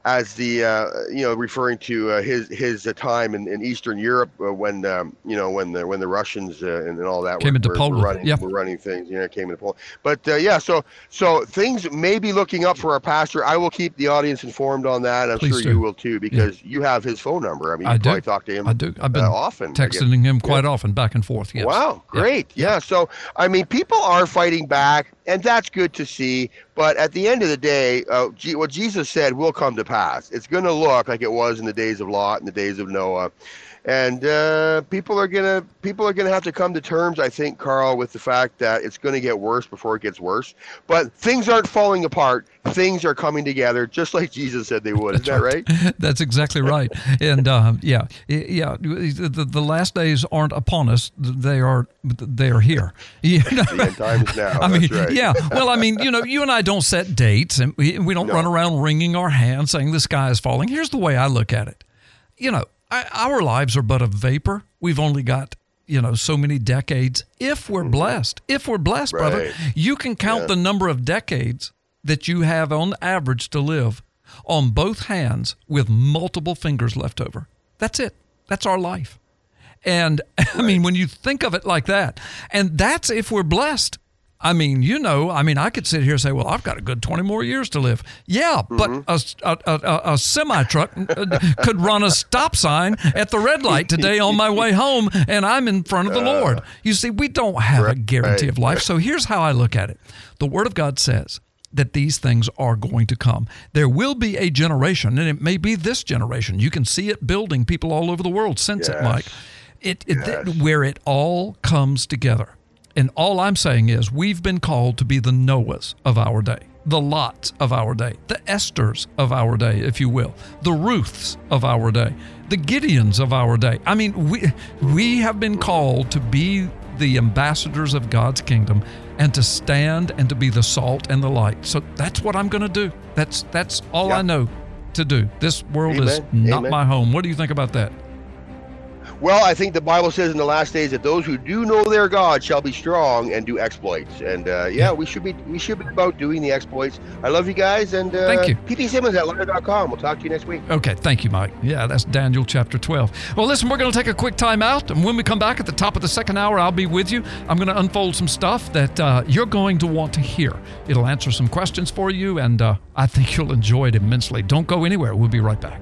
[SPEAKER 11] as the uh, you know referring to uh, his his uh, time in, in Eastern Europe uh, when um, you know when the when the Russians uh, and, and all that
[SPEAKER 5] Came
[SPEAKER 11] were,
[SPEAKER 5] into
[SPEAKER 11] were,
[SPEAKER 5] Poland,
[SPEAKER 11] were running
[SPEAKER 5] yeah.
[SPEAKER 11] were running things you know came into Poland but uh, yeah so so things may be looking up for our pastor I will keep the audience informed on that I'm
[SPEAKER 5] Please
[SPEAKER 11] sure
[SPEAKER 5] do.
[SPEAKER 11] you will too because you have his phone number I mean you
[SPEAKER 5] I do.
[SPEAKER 11] talk to him
[SPEAKER 5] I do. I've been
[SPEAKER 11] often
[SPEAKER 5] texting him quite often, back and forth. Yes.
[SPEAKER 11] Wow,
[SPEAKER 5] Yeah.
[SPEAKER 11] great. Yeah. So, I mean, people are fighting back, and that's good to see. But at the end of the day, uh, G- what Jesus said will come to pass. It's going to look like it was in the days of Lot and the days of Noah. And uh, people are gonna people are gonna have to come to terms, I think, Carl, with the fact that it's going to get worse before it gets worse. But things aren't falling apart; things are coming together, just like Jesus said they would. Isn't that right? *laughs*
[SPEAKER 5] That's exactly right. And uh, yeah, yeah, the, the last days aren't upon us; they are they are here. *laughs* You know?
[SPEAKER 11] The end time is now. *laughs*
[SPEAKER 5] I mean,
[SPEAKER 11] That's right.
[SPEAKER 5] yeah. Well, I mean, you know, you and I don't set dates, and we, we don't run around wringing our hands saying the sky is falling. Here's the way I look at it. You know, I, our lives are but a vapor. We've only got you know so many decades. If we're blessed, if we're blessed, brother,
[SPEAKER 11] Mm-hmm.
[SPEAKER 5] You can count
[SPEAKER 11] Yeah.
[SPEAKER 5] the number of decades that you have on average to live on both hands with multiple fingers left over. That's it. That's our life. And *laughs* I mean, when you think of it like that, and that's if we're blessed. I mean, you know, I mean, I could sit here and say, well, I've got a good 20 more years to live. Yeah, but mm-hmm. a, a, a, a semi truck uh, could run a stop sign at the red light today on my way home, and I'm in front of the Lord. You see, we don't have a guarantee of life. So here's how I look at it the Word of God says, that these things are going to come. There will be a generation, and it may be this generation. You can see it building. People all over the world sense it, Mike. It, it where it all comes together. And all I'm saying is we've been called to be the Noahs of our day, the Lots of our day, the Esthers of our day, if you will, the Ruths of our day, the Gideons of our day. I mean, we we have been called to be the ambassadors of God's kingdom and to stand and to be the salt and the light. So that's what I'm going to do. That's that's all I know to do. This world is not
[SPEAKER 11] Amen.
[SPEAKER 5] my home. What do you think about that?
[SPEAKER 11] Well, I think the Bible says in the last days that those who do know their God shall be strong and do exploits. And uh, yeah, we should be we should be about doing the exploits. I love you guys, and uh,
[SPEAKER 5] Thank you.
[SPEAKER 11] PP Simmons at live.com. We'll talk to you next week.
[SPEAKER 5] Okay, thank you, Mike. Yeah, that's Daniel chapter 12. Well, listen, we're going to take a quick time out. And when we come back at the top of the second hour, I'll be with you. I'm going to unfold some stuff that uh, you're going to want to hear. It'll answer some questions for you, and uh, I think you'll enjoy it immensely. Don't go anywhere. We'll be right back.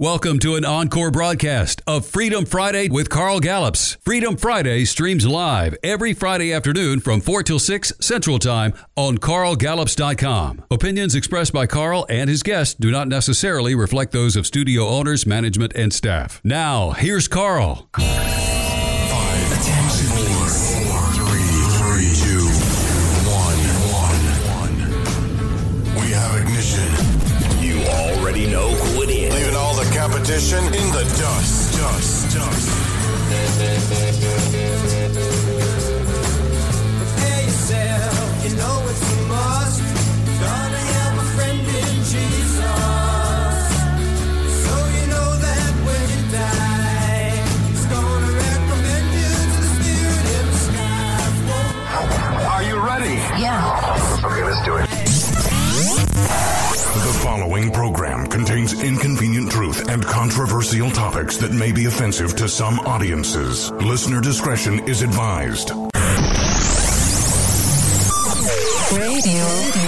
[SPEAKER 1] Welcome to an encore broadcast of Freedom Friday with Carl Gallops. Freedom Friday streams live every Friday afternoon from 4 till 6 Central Time on carlgallups.com. Opinions expressed by Carl and his guests do not necessarily reflect those of studio owners, management, and staff. Now, here's Carl.
[SPEAKER 13] All in the dust. Dust. Dust.
[SPEAKER 3] Prepare yourself, you know it's a must. Gonna have a friend in Jesus. So you know that when you die, He's gonna recommend you to the spirit in the sky.
[SPEAKER 13] Are you ready?
[SPEAKER 4] Yeah.
[SPEAKER 13] Okay, let's do it.
[SPEAKER 2] The following program contains inconvenient truth and controversial topics that may be offensive to some audiences. Listener discretion is advised.
[SPEAKER 4] Radio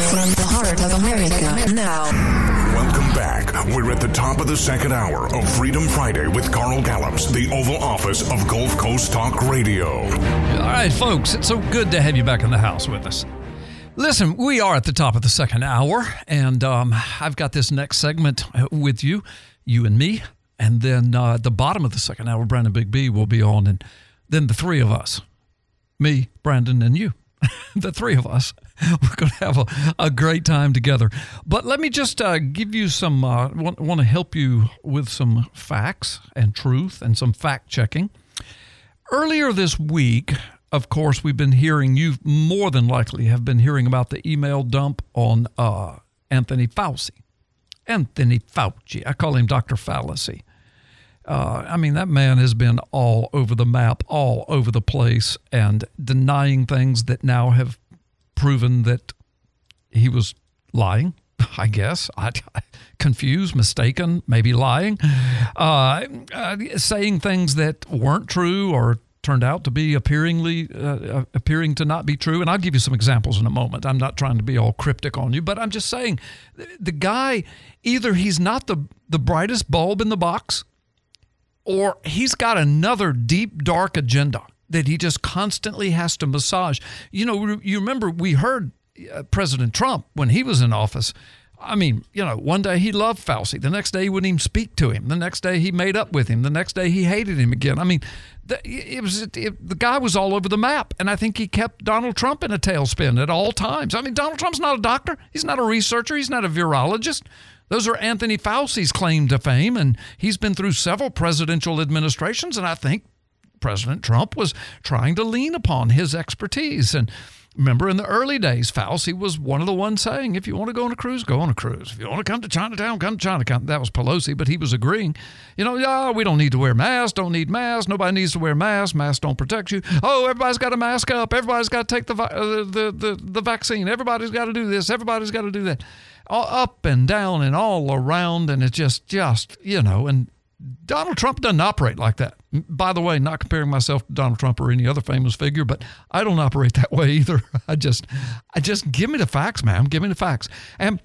[SPEAKER 4] from the heart of America. Now.
[SPEAKER 2] Welcome back. We're at the top of the second hour of Freedom Friday with Carl Gallups, the Oval Office of Gulf Coast Talk Radio.
[SPEAKER 5] All right, folks, it's so good to have you back in the house with us. Listen, we are at the top of the second hour, and um, I've got this next segment uh, with you, you and me. And then uh, at the bottom of the second hour, Brandon Big B will be on, and then the three of us me, Brandon, and you. *laughs* the three of us. *laughs* We're going to have a, a great time together. But let me just uh, give you some, uh, want, want to help you with some facts and truth and some fact checking. Earlier this week, of course, we've been hearing, you more than likely have been hearing about the email dump on uh, Anthony Fauci. Anthony Fauci. I call him Dr. Fallacy. Uh, I mean, that man has been all over the map, all over the place, and denying things that now have proven that he was lying. *laughs* I guess I, confused, mistaken, maybe lying, uh, uh, saying things that weren't true or turned out to be appearingly uh, appearing to not be true. And I'll give you some examples in a moment. I'm not trying to be all cryptic on you, but I'm just saying the guy either he's not the the brightest bulb in the box or he's got another deep, dark agenda that he just constantly has to massage. You know, you remember we heard uh, President Trump when he was in office. I mean, you know, one day he loved Fauci. The next day he wouldn't even speak to him. The next day he made up with him. The next day he hated him again. I mean, the, it was it, the guy was all over the map, and I think he kept Donald Trump in a tailspin at all times. I mean, Donald Trump's not a doctor. He's not a researcher. He's not a virologist. Those are Anthony Fauci's claim to fame, and he's been through several presidential administrations, and I think President Trump was trying to lean upon his expertise. And remember, in the early days, Fauci was one of the ones saying, if you want to go on a cruise, go on a cruise. If you want to come to Chinatown, come to Chinatown. That was Pelosi, but he was agreeing. You know, yeah, we don't need to wear masks, don't need masks. Nobody needs to wear masks. Masks don't protect you. Oh, everybody's got to mask up. Everybody's got to take the, uh, the, the, the vaccine. Everybody's got to do this. Everybody's got to do that. All up and down and all around. And it's just, just, you know, and Donald Trump doesn't operate like that. By the way, not comparing myself to Donald Trump or any other famous figure, but I don't operate that *laughs* way either. I just, I just give me the facts, man. Give me the facts. And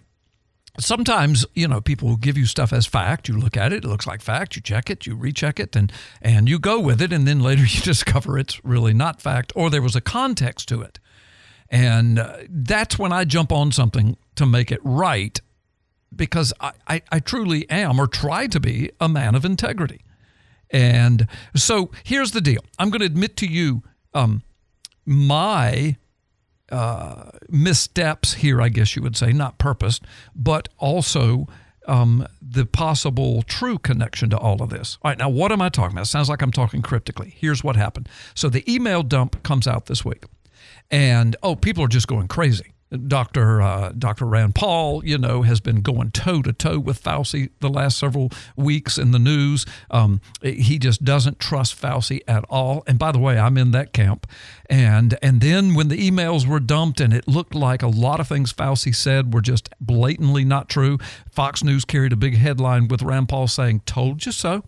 [SPEAKER 5] sometimes, you know, people will give you stuff as fact. You look at it, it looks like fact. You check it, you recheck it, and and you go with it, and then later *laughs* you discover it's really not fact, or there was a context to it. And uh, that's when I jump on something to make it right because I, I, I truly am or try to be a man of integrity. And so here's the deal I'm going to admit to you um, my uh, missteps here, I guess you would say, not purposed, but also um, the possible true connection to all of this. All right, now what am I talking about? It sounds like I'm talking cryptically. Here's what happened. So the email dump comes out this week, and oh, people are just going crazy. Dr. Uh, Dr. Rand Paul, you know, has been going toe to toe with Fauci the last several weeks in the news. Um, he just doesn't trust Fauci at all. And by the way, I'm in that camp. And and then when the emails were dumped and it looked like a lot of things Fauci said were just blatantly not true, Fox News carried a big headline with Rand Paul saying, "Told you so."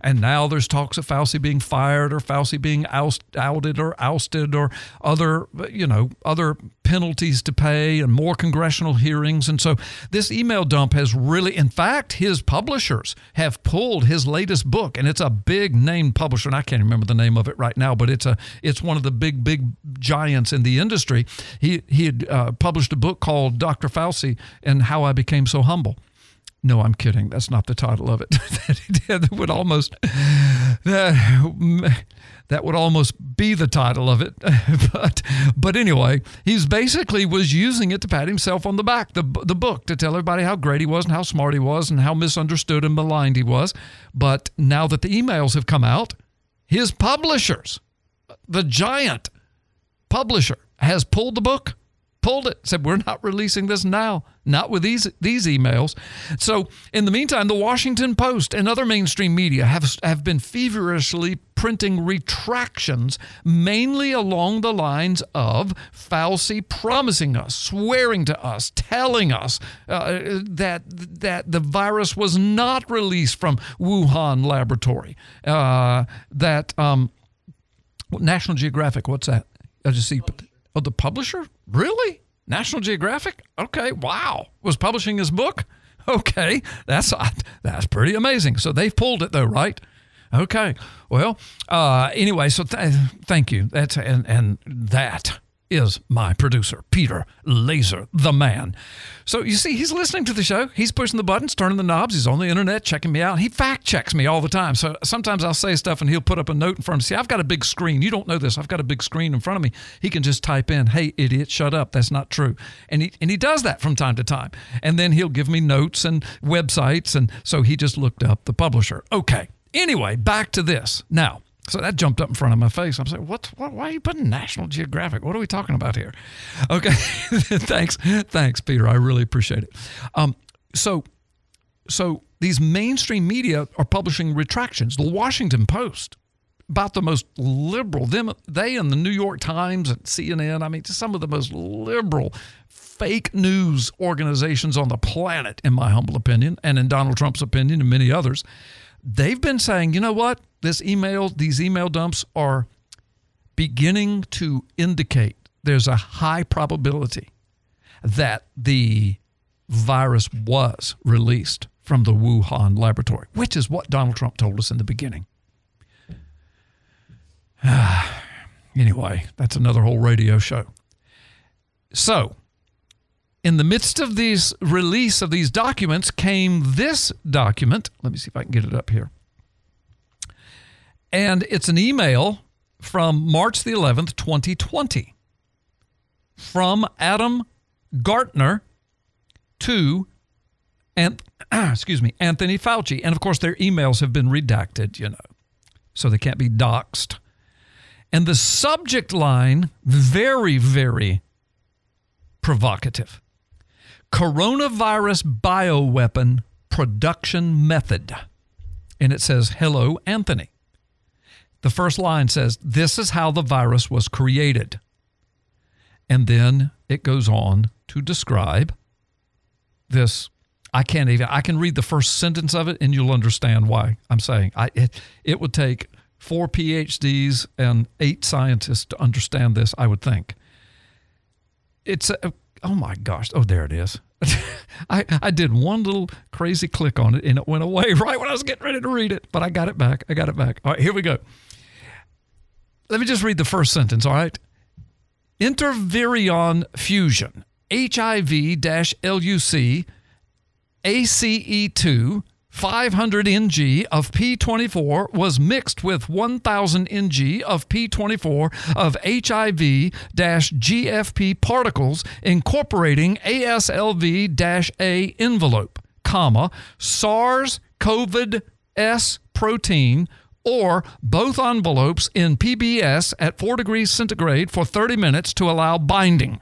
[SPEAKER 5] And now there's talks of Fauci being fired or Fauci being oust, outed or ousted or other, you know, other penalties to pay and more congressional hearings. And so this email dump has really, in fact, his publishers have pulled his latest book, and it's a big name publisher, and I can't remember the name of it right now, but it's a it's one of the big big giants in the industry. He he had uh, published a book called Dr. Fauci and How I Became So Humble. No, I'm kidding. That's not the title of it. *laughs* that would almost that that would almost be the title of it. *laughs* but but anyway, he's basically was using it to pat himself on the back, the the book to tell everybody how great he was and how smart he was and how misunderstood and maligned he was. But now that the emails have come out, his publishers, the giant publisher, has pulled the book pulled it said we're not releasing this now not with these these emails. So in the meantime the washington post and other mainstream media have have been feverishly printing retractions mainly along the lines of Fauci promising us swearing to us telling us uh, that that the virus was not released from Wuhan laboratory uh, that um, National Geographic what's that? I just see Oh, the publisher? Really? National Geographic? Okay, wow. Was publishing his book? *laughs* Okay, that's that's pretty amazing. So they've pulled it though, right? Okay. Well, uh, anyway, so th- thank you. That's and and that is my producer, Peter Laser, the man. So you see, he's listening to the show. He's pushing the buttons, turning the knobs. He's on the internet, checking me out. He fact checks me all the time. So sometimes I'll say stuff and he'll put up a note in front of me. See, I've got a big screen. You don't know this. I've got a big screen in front of me. He can just type in, hey, idiot, shut up. That's not true. And he, and he does that from time to time. And then he'll give me notes and websites. And so he just looked up the publisher. Okay. Anyway, back to this. Now, so that jumped up in front of my face. I'm saying, what, what? Why are you putting National Geographic? What are we talking about here? *laughs* Okay, *laughs* thanks, thanks, Peter. I really appreciate it. Um, so, so these mainstream media are publishing retractions. The Washington Post, about the most liberal, them, they and the New York Times and CNN. I mean, some of the most liberal fake news organizations on the planet, in my humble opinion, and in Donald Trump's opinion, and many others they've been saying, you know what? This email, these email dumps are beginning to indicate there's a high probability that the virus was released from the Wuhan laboratory, which is what Donald Trump told us in the beginning. *sighs* anyway, that's another whole radio show. So, in the midst of these release of these documents came this document. Let me see if I can get it up here. And it's an email from March the 11th, 2020, from Adam Gartner to *clears throat* excuse me, Anthony Fauci. And of course their emails have been redacted, you know. so they can't be doxxed. And the subject line, very, very provocative coronavirus bioweapon production method. And it says, Hello, Anthony. The first line says, This is how the virus was created. And then it goes on to describe this. I can't even, I can read the first sentence of it and you'll understand why I'm saying I, it, it would take four PhDs and eight scientists to understand this, I would think. It's, a, oh my gosh. Oh, there it is. *laughs* I, I did one little crazy click on it and it went away *laughs* right when I was getting ready to read it, but I got it back. I got it back. All right, here we go. Let me just read the first sentence, all right? Intervirion fusion, HIV LUC, ACE2, 500 ng of P24 was mixed with 1000 ng of P24 of HIV GFP particles incorporating ASLV A envelope, comma, SARS CoV S protein or both envelopes in PBS at 4 degrees centigrade for 30 minutes to allow binding.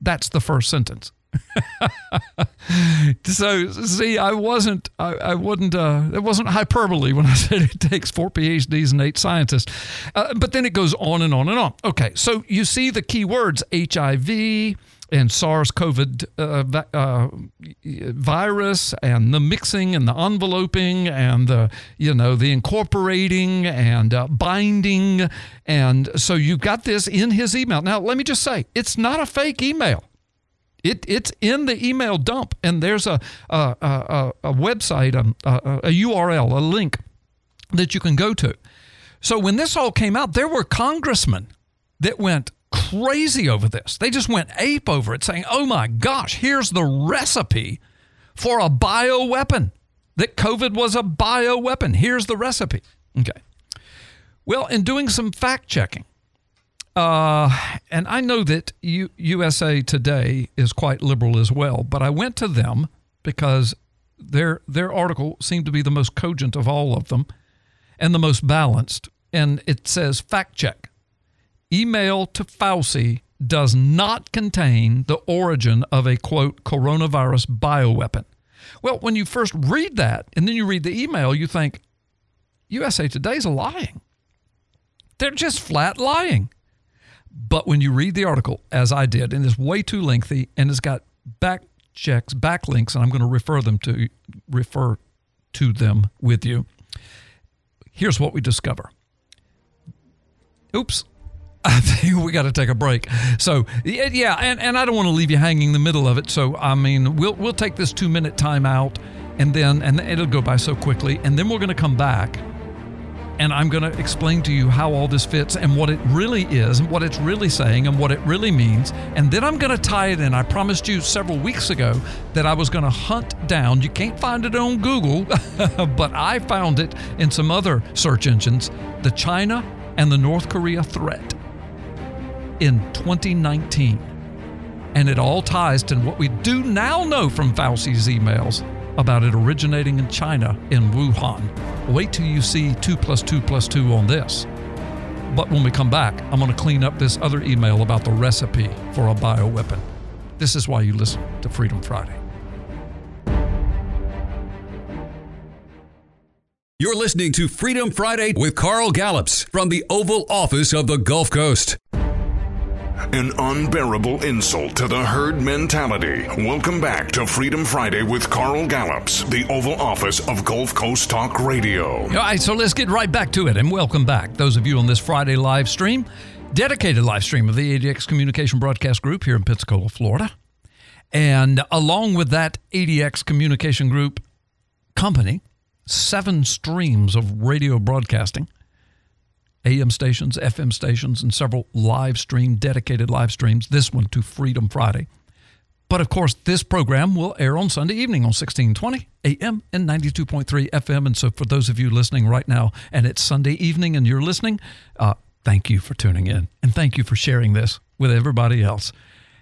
[SPEAKER 5] That's the first sentence. *laughs* so see, I wasn't, I, I wouldn't, uh, it wasn't hyperbole when I *laughs* said it takes four PhDs and eight scientists. Uh, but then it goes on and on and on. Okay, so you see the key words HIV and SARS-CoV uh, uh, virus, and the mixing and the enveloping, and the you know the incorporating and uh, binding, and so you've got this in his email. Now, let me just say, it's not a fake email. It, it's in the email dump, and there's a, a, a, a website, um, a, a URL, a link that you can go to. So when this all came out, there were congressmen that went crazy over this. They just went ape over it, saying, oh my gosh, here's the recipe for a bioweapon. That COVID was a bioweapon. Here's the recipe. Okay. Well, in doing some fact checking, uh, and I know that U- USA Today is quite liberal as well, but I went to them because their their article seemed to be the most cogent of all of them and the most balanced. And it says fact check. Email to Fauci does not contain the origin of a quote coronavirus bioweapon. Well, when you first read that and then you read the email, you think USA Today's lying. They're just flat lying. But when you read the article, as I did, and it's way too lengthy and it's got back checks, backlinks, and I'm going to refer them to refer to them with you. Here's what we discover. Oops. *laughs* I think we got to take a break. So yeah, and, and I don't want to leave you hanging in the middle of it. So I mean, we'll we'll take this two minute time out, and then and it'll go by so quickly, and then we're going to come back and I'm going to explain to you how all this fits and what it really is, and what it's really saying, and what it really means. And then I'm going to tie it in. I promised you several weeks ago that I was going to hunt down, you can't find it on Google, *laughs* but I found it in some other search engines, the China and the North Korea threat in 2019. And it all ties to what we do now know from Fauci's emails about it originating in China in Wuhan. Wait till you see 2 plus 2 plus 2 on this. But when we come back, I'm going to clean up this other email about the recipe for a bioweapon. This is why you listen to Freedom Friday.
[SPEAKER 1] You're listening to Freedom Friday with Carl Gallups from the Oval Office of the Gulf Coast.
[SPEAKER 2] An unbearable insult to the herd mentality. Welcome back to Freedom Friday with Carl Gallops, the Oval Office of Gulf Coast Talk Radio.
[SPEAKER 5] All right, so let's get right back to it and welcome back those of you on this Friday live stream, dedicated live stream of the ADX Communication Broadcast Group here in Pensacola, Florida. And along with that ADX Communication Group company, seven streams of radio broadcasting AM stations, FM stations, and several live stream, dedicated live streams. This one to Freedom Friday. But of course, this program will air on Sunday evening on 1620 AM and 92.3 FM. And so, for those of you listening right now, and it's Sunday evening and you're listening, uh, thank you for tuning in. And thank you for sharing this with everybody else.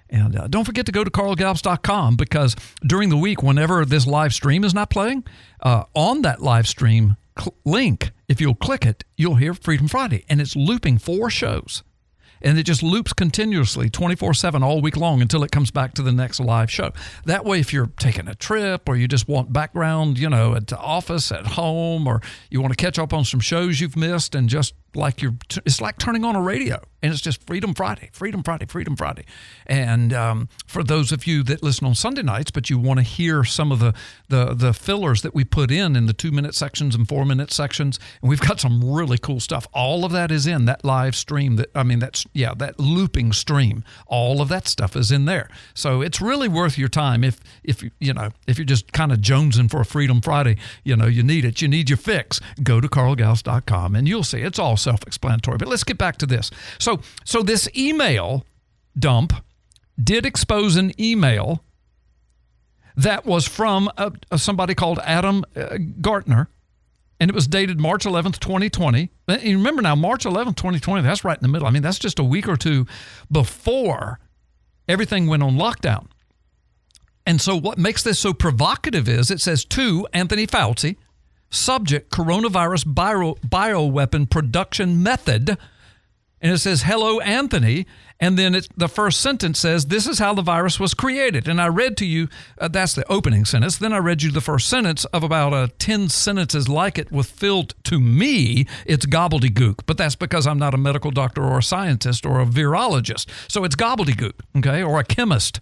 [SPEAKER 5] And uh, don't forget to go to carlgallops.com because during the week, whenever this live stream is not playing, uh, on that live stream cl- link if you'll click it, you'll hear Freedom Friday, and it's looping four shows. And it just loops continuously 24 7 all week long until it comes back to the next live show. That way, if you're taking a trip or you just want background, you know, at the office, at home, or you want to catch up on some shows you've missed and just like you're, it's like turning on a radio and it's just Freedom Friday, Freedom Friday, Freedom Friday. And um, for those of you that listen on Sunday nights, but you want to hear some of the, the the fillers that we put in in the two minute sections and four minute sections, and we've got some really cool stuff. All of that is in that live stream. That I mean, that's yeah, that looping stream. All of that stuff is in there. So it's really worth your time if if you know if you're just kind of jonesing for a Freedom Friday, you know, you need it, you need your fix. Go to carlgals.com and you'll see it's all self-explanatory. But let's get back to this. So so this email dump did expose an email that was from a, a somebody called Adam uh, Gartner, and it was dated March 11th, 2020. And remember now, March 11th, 2020, that's right in the middle. I mean, that's just a week or two before everything went on lockdown. And so, what makes this so provocative is it says to Anthony Fauci, subject coronavirus bio, bioweapon production method. And it says, hello, Anthony. And then the first sentence says, this is how the virus was created. And I read to you, uh, that's the opening sentence. Then I read you the first sentence of about uh, 10 sentences like it with filled to me, it's gobbledygook. But that's because I'm not a medical doctor or a scientist or a virologist. So it's gobbledygook, okay, or a chemist.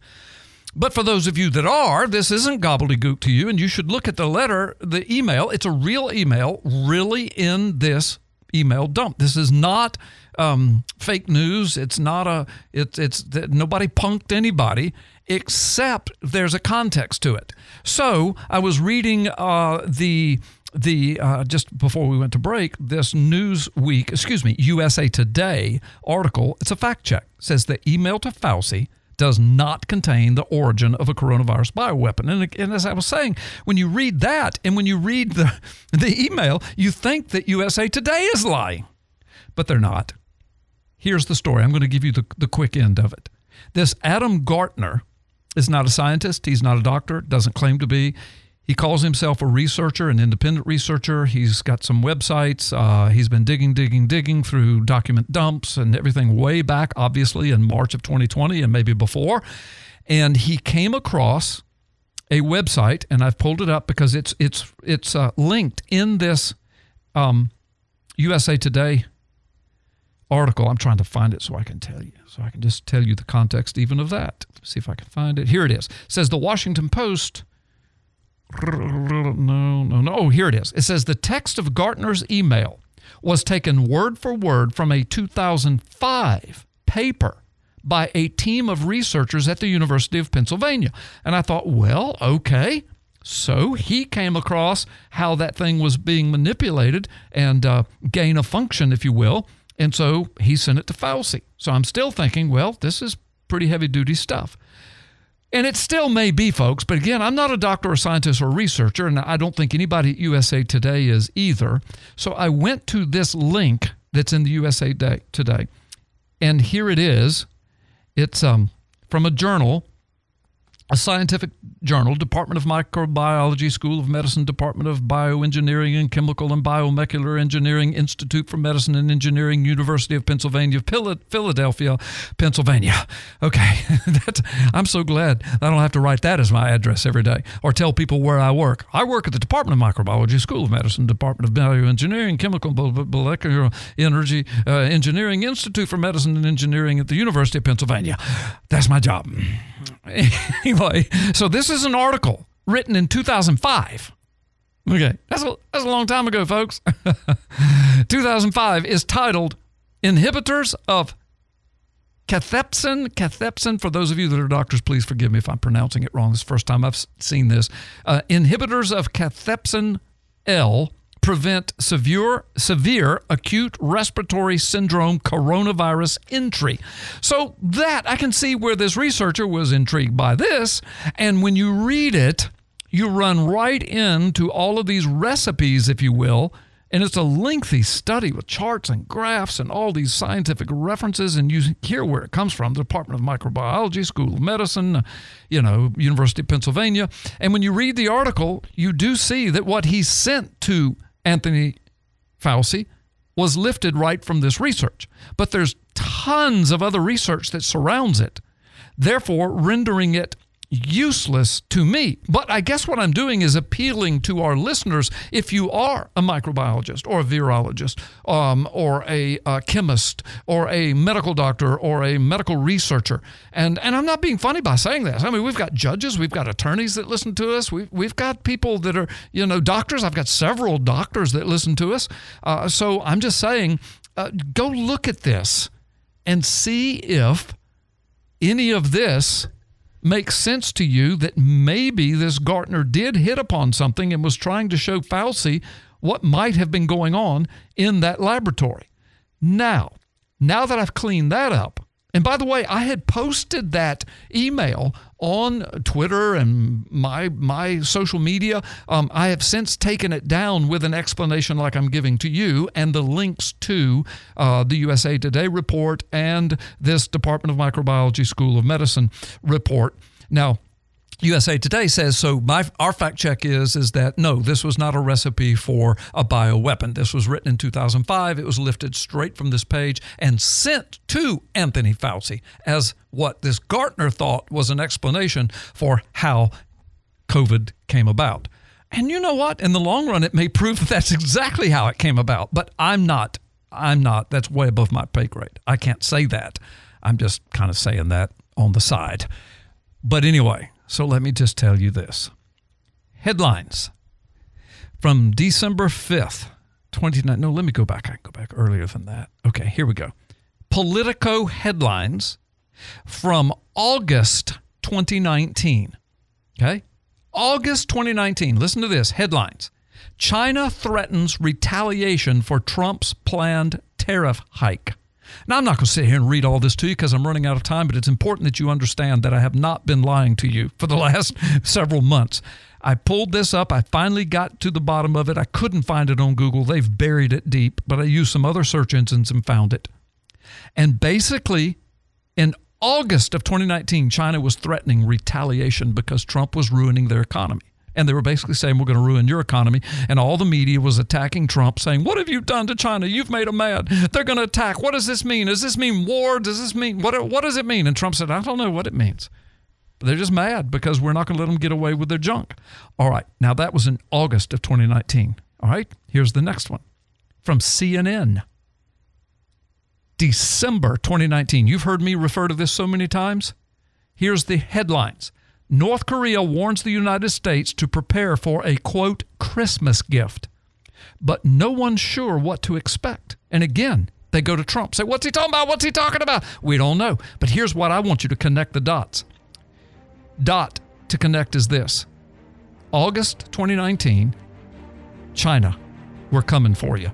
[SPEAKER 5] But for those of you that are, this isn't gobbledygook to you, and you should look at the letter, the email. It's a real email, really in this email dump. This is not um, fake news. It's not a. It's it's nobody punked anybody except there's a context to it. So I was reading uh, the the uh, just before we went to break this Newsweek, excuse me, USA Today article. It's a fact check. It says the email to Fauci does not contain the origin of a coronavirus bioweapon. And, and, as I was saying, when you read that and when you read the, *laughs* the email, you think that USA Today is lying, but they're not. Here's the story. I'm going to give you the, the quick end of it. This Adam Gaertner is not a scientist, he's not a doctor, doesn't claim to be. He calls himself a researcher, an independent researcher. He's got some websites. Uh, he's been digging, digging, digging through document dumps and everything way back, obviously, in March of 2020 and maybe before. And he came across a website, and I've pulled it up because it's it's it's uh, linked in this um, USA Today article. I'm trying to find it so I can tell you, so I can just tell you the context even of that. Let's see if I can find it. Here it is. It says the Washington Post no, no, no. Oh, here it is. It says the text of Gaertner's email was taken word for word from a 2005 paper by a team of researchers at the University of Pennsylvania. And I thought, well, okay. So he came across how that thing was being manipulated and uh, gain a function, if you will. And so he sent it to Fauci. So I'm still thinking, well, this is pretty heavy duty stuff. And it still may be, folks, but again, I'm not a doctor or scientist or researcher, and I don't think anybody at USA Today is either. So I went to this link that's in the USA Today, and here it is. It's um, from a journal a scientific journal, Department of Microbiology, School of Medicine, Department of Bioengineering and Chemical and Biomolecular Engineering, Institute for Medicine and Engineering, University of Pennsylvania, Philadelphia, Pennsylvania. Okay, *laughs* I'm so glad I don't have to write that as my address every day or tell people where I work. I work at the Department of Microbiology, School of Medicine, Department of Bioengineering, Chemical and Molecular Energy, uh, Engineering, Institute for Medicine and Engineering at the University of Pennsylvania. That's my job. *laughs* anyway, so this is an article written in 2005. Okay, that's a, that's a long time ago, folks. *laughs* 2005 is titled Inhibitors of Cathepsin. Cathepsin, for those of you that are doctors, please forgive me if I'm pronouncing it wrong. It's the first time I've seen this. Uh, inhibitors of cathepsin L prevent severe severe acute respiratory syndrome coronavirus entry. So that I can see where this researcher was intrigued by this and when you read it you run right into all of these recipes if you will and it's a lengthy study with charts and graphs and all these scientific references. And you hear where it comes from the Department of Microbiology, School of Medicine, you know, University of Pennsylvania. And when you read the article, you do see that what he sent to Anthony Fauci was lifted right from this research. But there's tons of other research that surrounds it, therefore rendering it useless to me. But I guess what I'm doing is appealing to our listeners. If you are a microbiologist or a virologist um, or a, uh, chemist or a medical doctor or a medical researcher, and, and I'm not being funny by saying this. I mean, we've got judges, we've got attorneys that listen to us, we've, we've got people that are, you know, doctors. I've got several doctors that listen to us. Uh, so I'm just saying, uh, go look at this and see if any of this makes sense to you that maybe this Gaertner did hit upon something and was trying to show Fauci what might have been going on in that laboratory. Now, now that I've cleaned that up, and by the way, I had posted that email on Twitter and my my social media. Um, I have since taken it down with an explanation like I'm giving to you, and the links to uh, the USA Today report and this Department of Microbiology School of Medicine report. Now, USA Today says so. My our fact check is is that no, this was not a recipe for a bioweapon. This was written in 2005. It was lifted straight from this page and sent to Anthony Fauci as what this Gaertner thought was an explanation for how COVID came about. And you know what? In the long run, it may prove that that's exactly how it came about. But I'm not. I'm not. That's way above my pay grade. I can't say that. I'm just kind of saying that on the side. But anyway, so let me just tell you this. Headlines from December 5th, 29. No, let me go back. I can go back earlier than that. Okay, here we go. Politico headlines from August 2019. Okay? August 2019. Listen to this headlines China threatens retaliation for Trump's planned tariff hike. Now, I'm not going to sit here and read all this to you because I'm running out of time, but it's important that you understand that I have not been lying to you for the *laughs* last several months. I pulled this up. I finally got to the bottom of it. I couldn't find it on Google. They've buried it deep, but I used some other search engines and found it. And basically, in August of 2019, China was threatening retaliation because Trump was ruining their economy. And they were basically saying, We're going to ruin your economy. And all the media was attacking Trump, saying, What have you done to China? You've made them mad. They're going to attack. What does this mean? Does this mean war? Does this mean what, what does it mean? And Trump said, I don't know what it means. But they're just mad because we're not going to let them get away with their junk. All right. Now, that was in August of 2019. All right. Here's the next one from CNN. December 2019. You've heard me refer to this so many times. Here's the headlines North Korea warns the United States to prepare for a quote Christmas gift, but no one's sure what to expect. And again, they go to Trump, say, What's he talking about? What's he talking about? We don't know. But here's what I want you to connect the dots. Dot to connect is this August 2019, China, we're coming for you.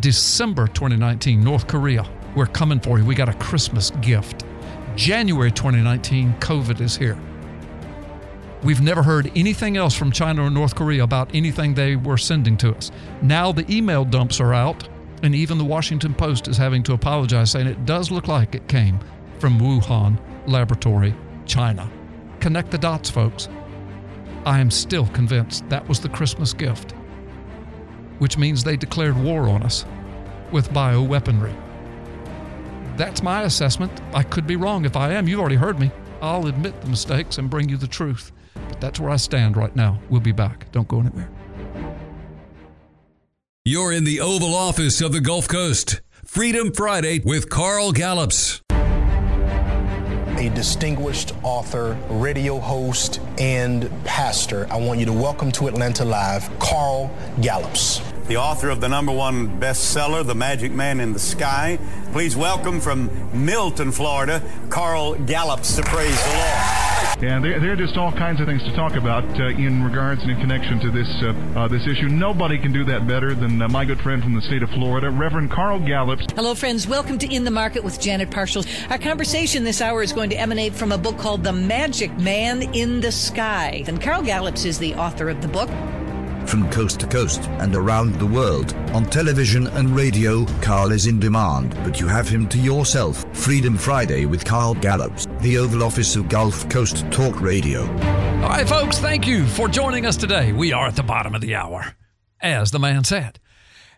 [SPEAKER 5] December 2019, North Korea, we're coming for you. We got a Christmas gift. January 2019, COVID is here. We've never heard anything else from China or North Korea about anything they were sending to us. Now the email dumps are out, and even the Washington Post is having to apologize, saying it does look like it came from Wuhan Laboratory, China. Connect the dots, folks. I am still convinced that was the Christmas gift, which means they declared war on us with bioweaponry. That's my assessment. I could be wrong. If I am, you've already heard me. I'll admit the mistakes and bring you the truth. But that's where I stand right now. We'll be back. Don't go anywhere.
[SPEAKER 1] You're in the Oval Office of the Gulf Coast. Freedom Friday with Carl Gallups
[SPEAKER 6] a distinguished author, radio host, and pastor. I want you to welcome to Atlanta Live, Carl Gallups.
[SPEAKER 7] The author of the number one bestseller, The Magic Man in the Sky. Please welcome from Milton, Florida, Carl Gallups to praise the Lord.
[SPEAKER 8] And there, there are just all kinds of things to talk about uh, in regards and in connection to this uh, uh, this issue. Nobody can do that better than uh, my good friend from the state of Florida, Reverend Carl Gallups.
[SPEAKER 9] Hello, friends. Welcome to In the Market with Janet Parshall. Our conversation this hour is going to emanate from a book called The Magic Man in the Sky. And Carl Gallups is the author of the book.
[SPEAKER 10] From coast to coast and around the world. On television and radio, Carl is in demand, but you have him to yourself. Freedom Friday with Carl Gallups, the Oval Office of Gulf Coast Talk Radio.
[SPEAKER 5] All right, folks, thank you for joining us today. We are at the bottom of the hour, as the man said.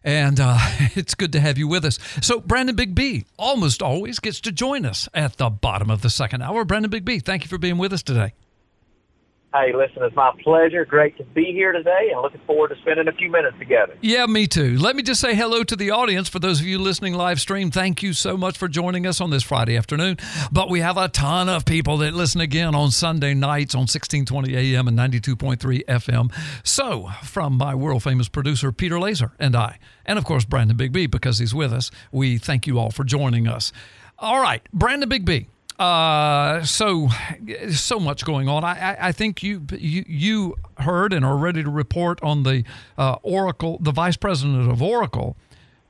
[SPEAKER 5] And uh, *laughs* it's good to have you with us. So, Brandon Big B almost always gets to join us at the bottom of the second hour. Brandon Big B, thank you for being with us today.
[SPEAKER 14] Hey, listen, it's my pleasure. Great to be here today and looking forward to spending a few minutes together.
[SPEAKER 5] Yeah, me too. Let me just say hello to the audience. For those of you listening live stream, thank you so much for joining us on this Friday afternoon. But we have a ton of people that listen again on Sunday nights on 1620 AM and 92.3 FM. So, from my world famous producer, Peter Laser, and I, and of course, Brandon Big B, because he's with us, we thank you all for joining us. All right, Brandon Big B. Uh, so so much going on. I, I, I think you, you you heard and are ready to report on the uh, Oracle, the vice president of Oracle,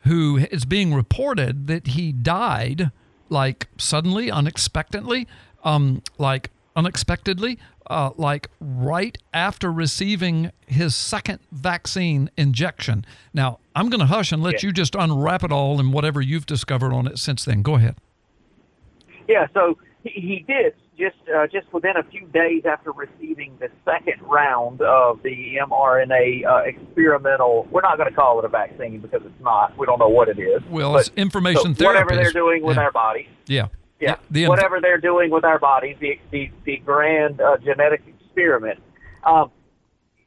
[SPEAKER 5] who is being reported that he died like suddenly, unexpectedly, um, like unexpectedly, uh, like right after receiving his second vaccine injection. Now I'm going to hush and let you just unwrap it all and whatever you've discovered on it since then. Go ahead.
[SPEAKER 14] Yeah, so he, he did just uh, just within a few days after receiving the second round of the mRNA uh, experimental. We're not going to call it a vaccine because it's not. We don't know what it is.
[SPEAKER 5] Well,
[SPEAKER 14] But-
[SPEAKER 5] it's information
[SPEAKER 14] so Whatever they're doing with
[SPEAKER 5] Yeah.
[SPEAKER 14] our bodies.
[SPEAKER 5] Yeah.
[SPEAKER 14] Yeah,
[SPEAKER 5] The inf-
[SPEAKER 14] whatever they're doing with our bodies, the the, the grand uh, genetic experiment. Um,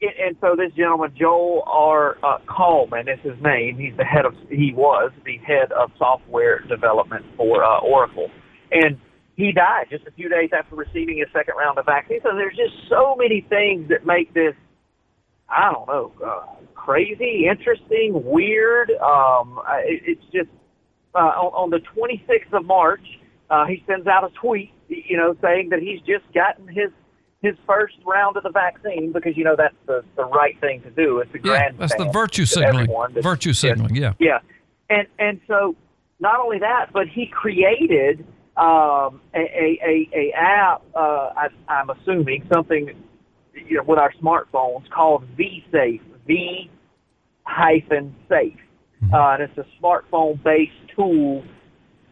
[SPEAKER 14] and, and so this gentleman, Joel R. Uh, Coleman, is his name. He's the head of he was the head of software development for uh, Oracle, and he died just a few days after receiving his second round of vaccine. So there's just so many things that make this I don't know, uh, crazy, interesting, weird. Um, it, it's just uh, on, on the 26th of March, uh, he sends out a tweet, you know, saying that he's just gotten his his first round of the vaccine because you know that's the the right thing to do. It's the
[SPEAKER 5] Yeah,
[SPEAKER 14] grand.
[SPEAKER 5] that's the virtue signaling. Virtue signaling, yeah.
[SPEAKER 14] Yeah, and and so not only that, but he created um, a, a, a, a app. Uh, I, I'm assuming something you know with our smartphones called V-Safe, V hyphen safe, uh, and it's a smartphone based tool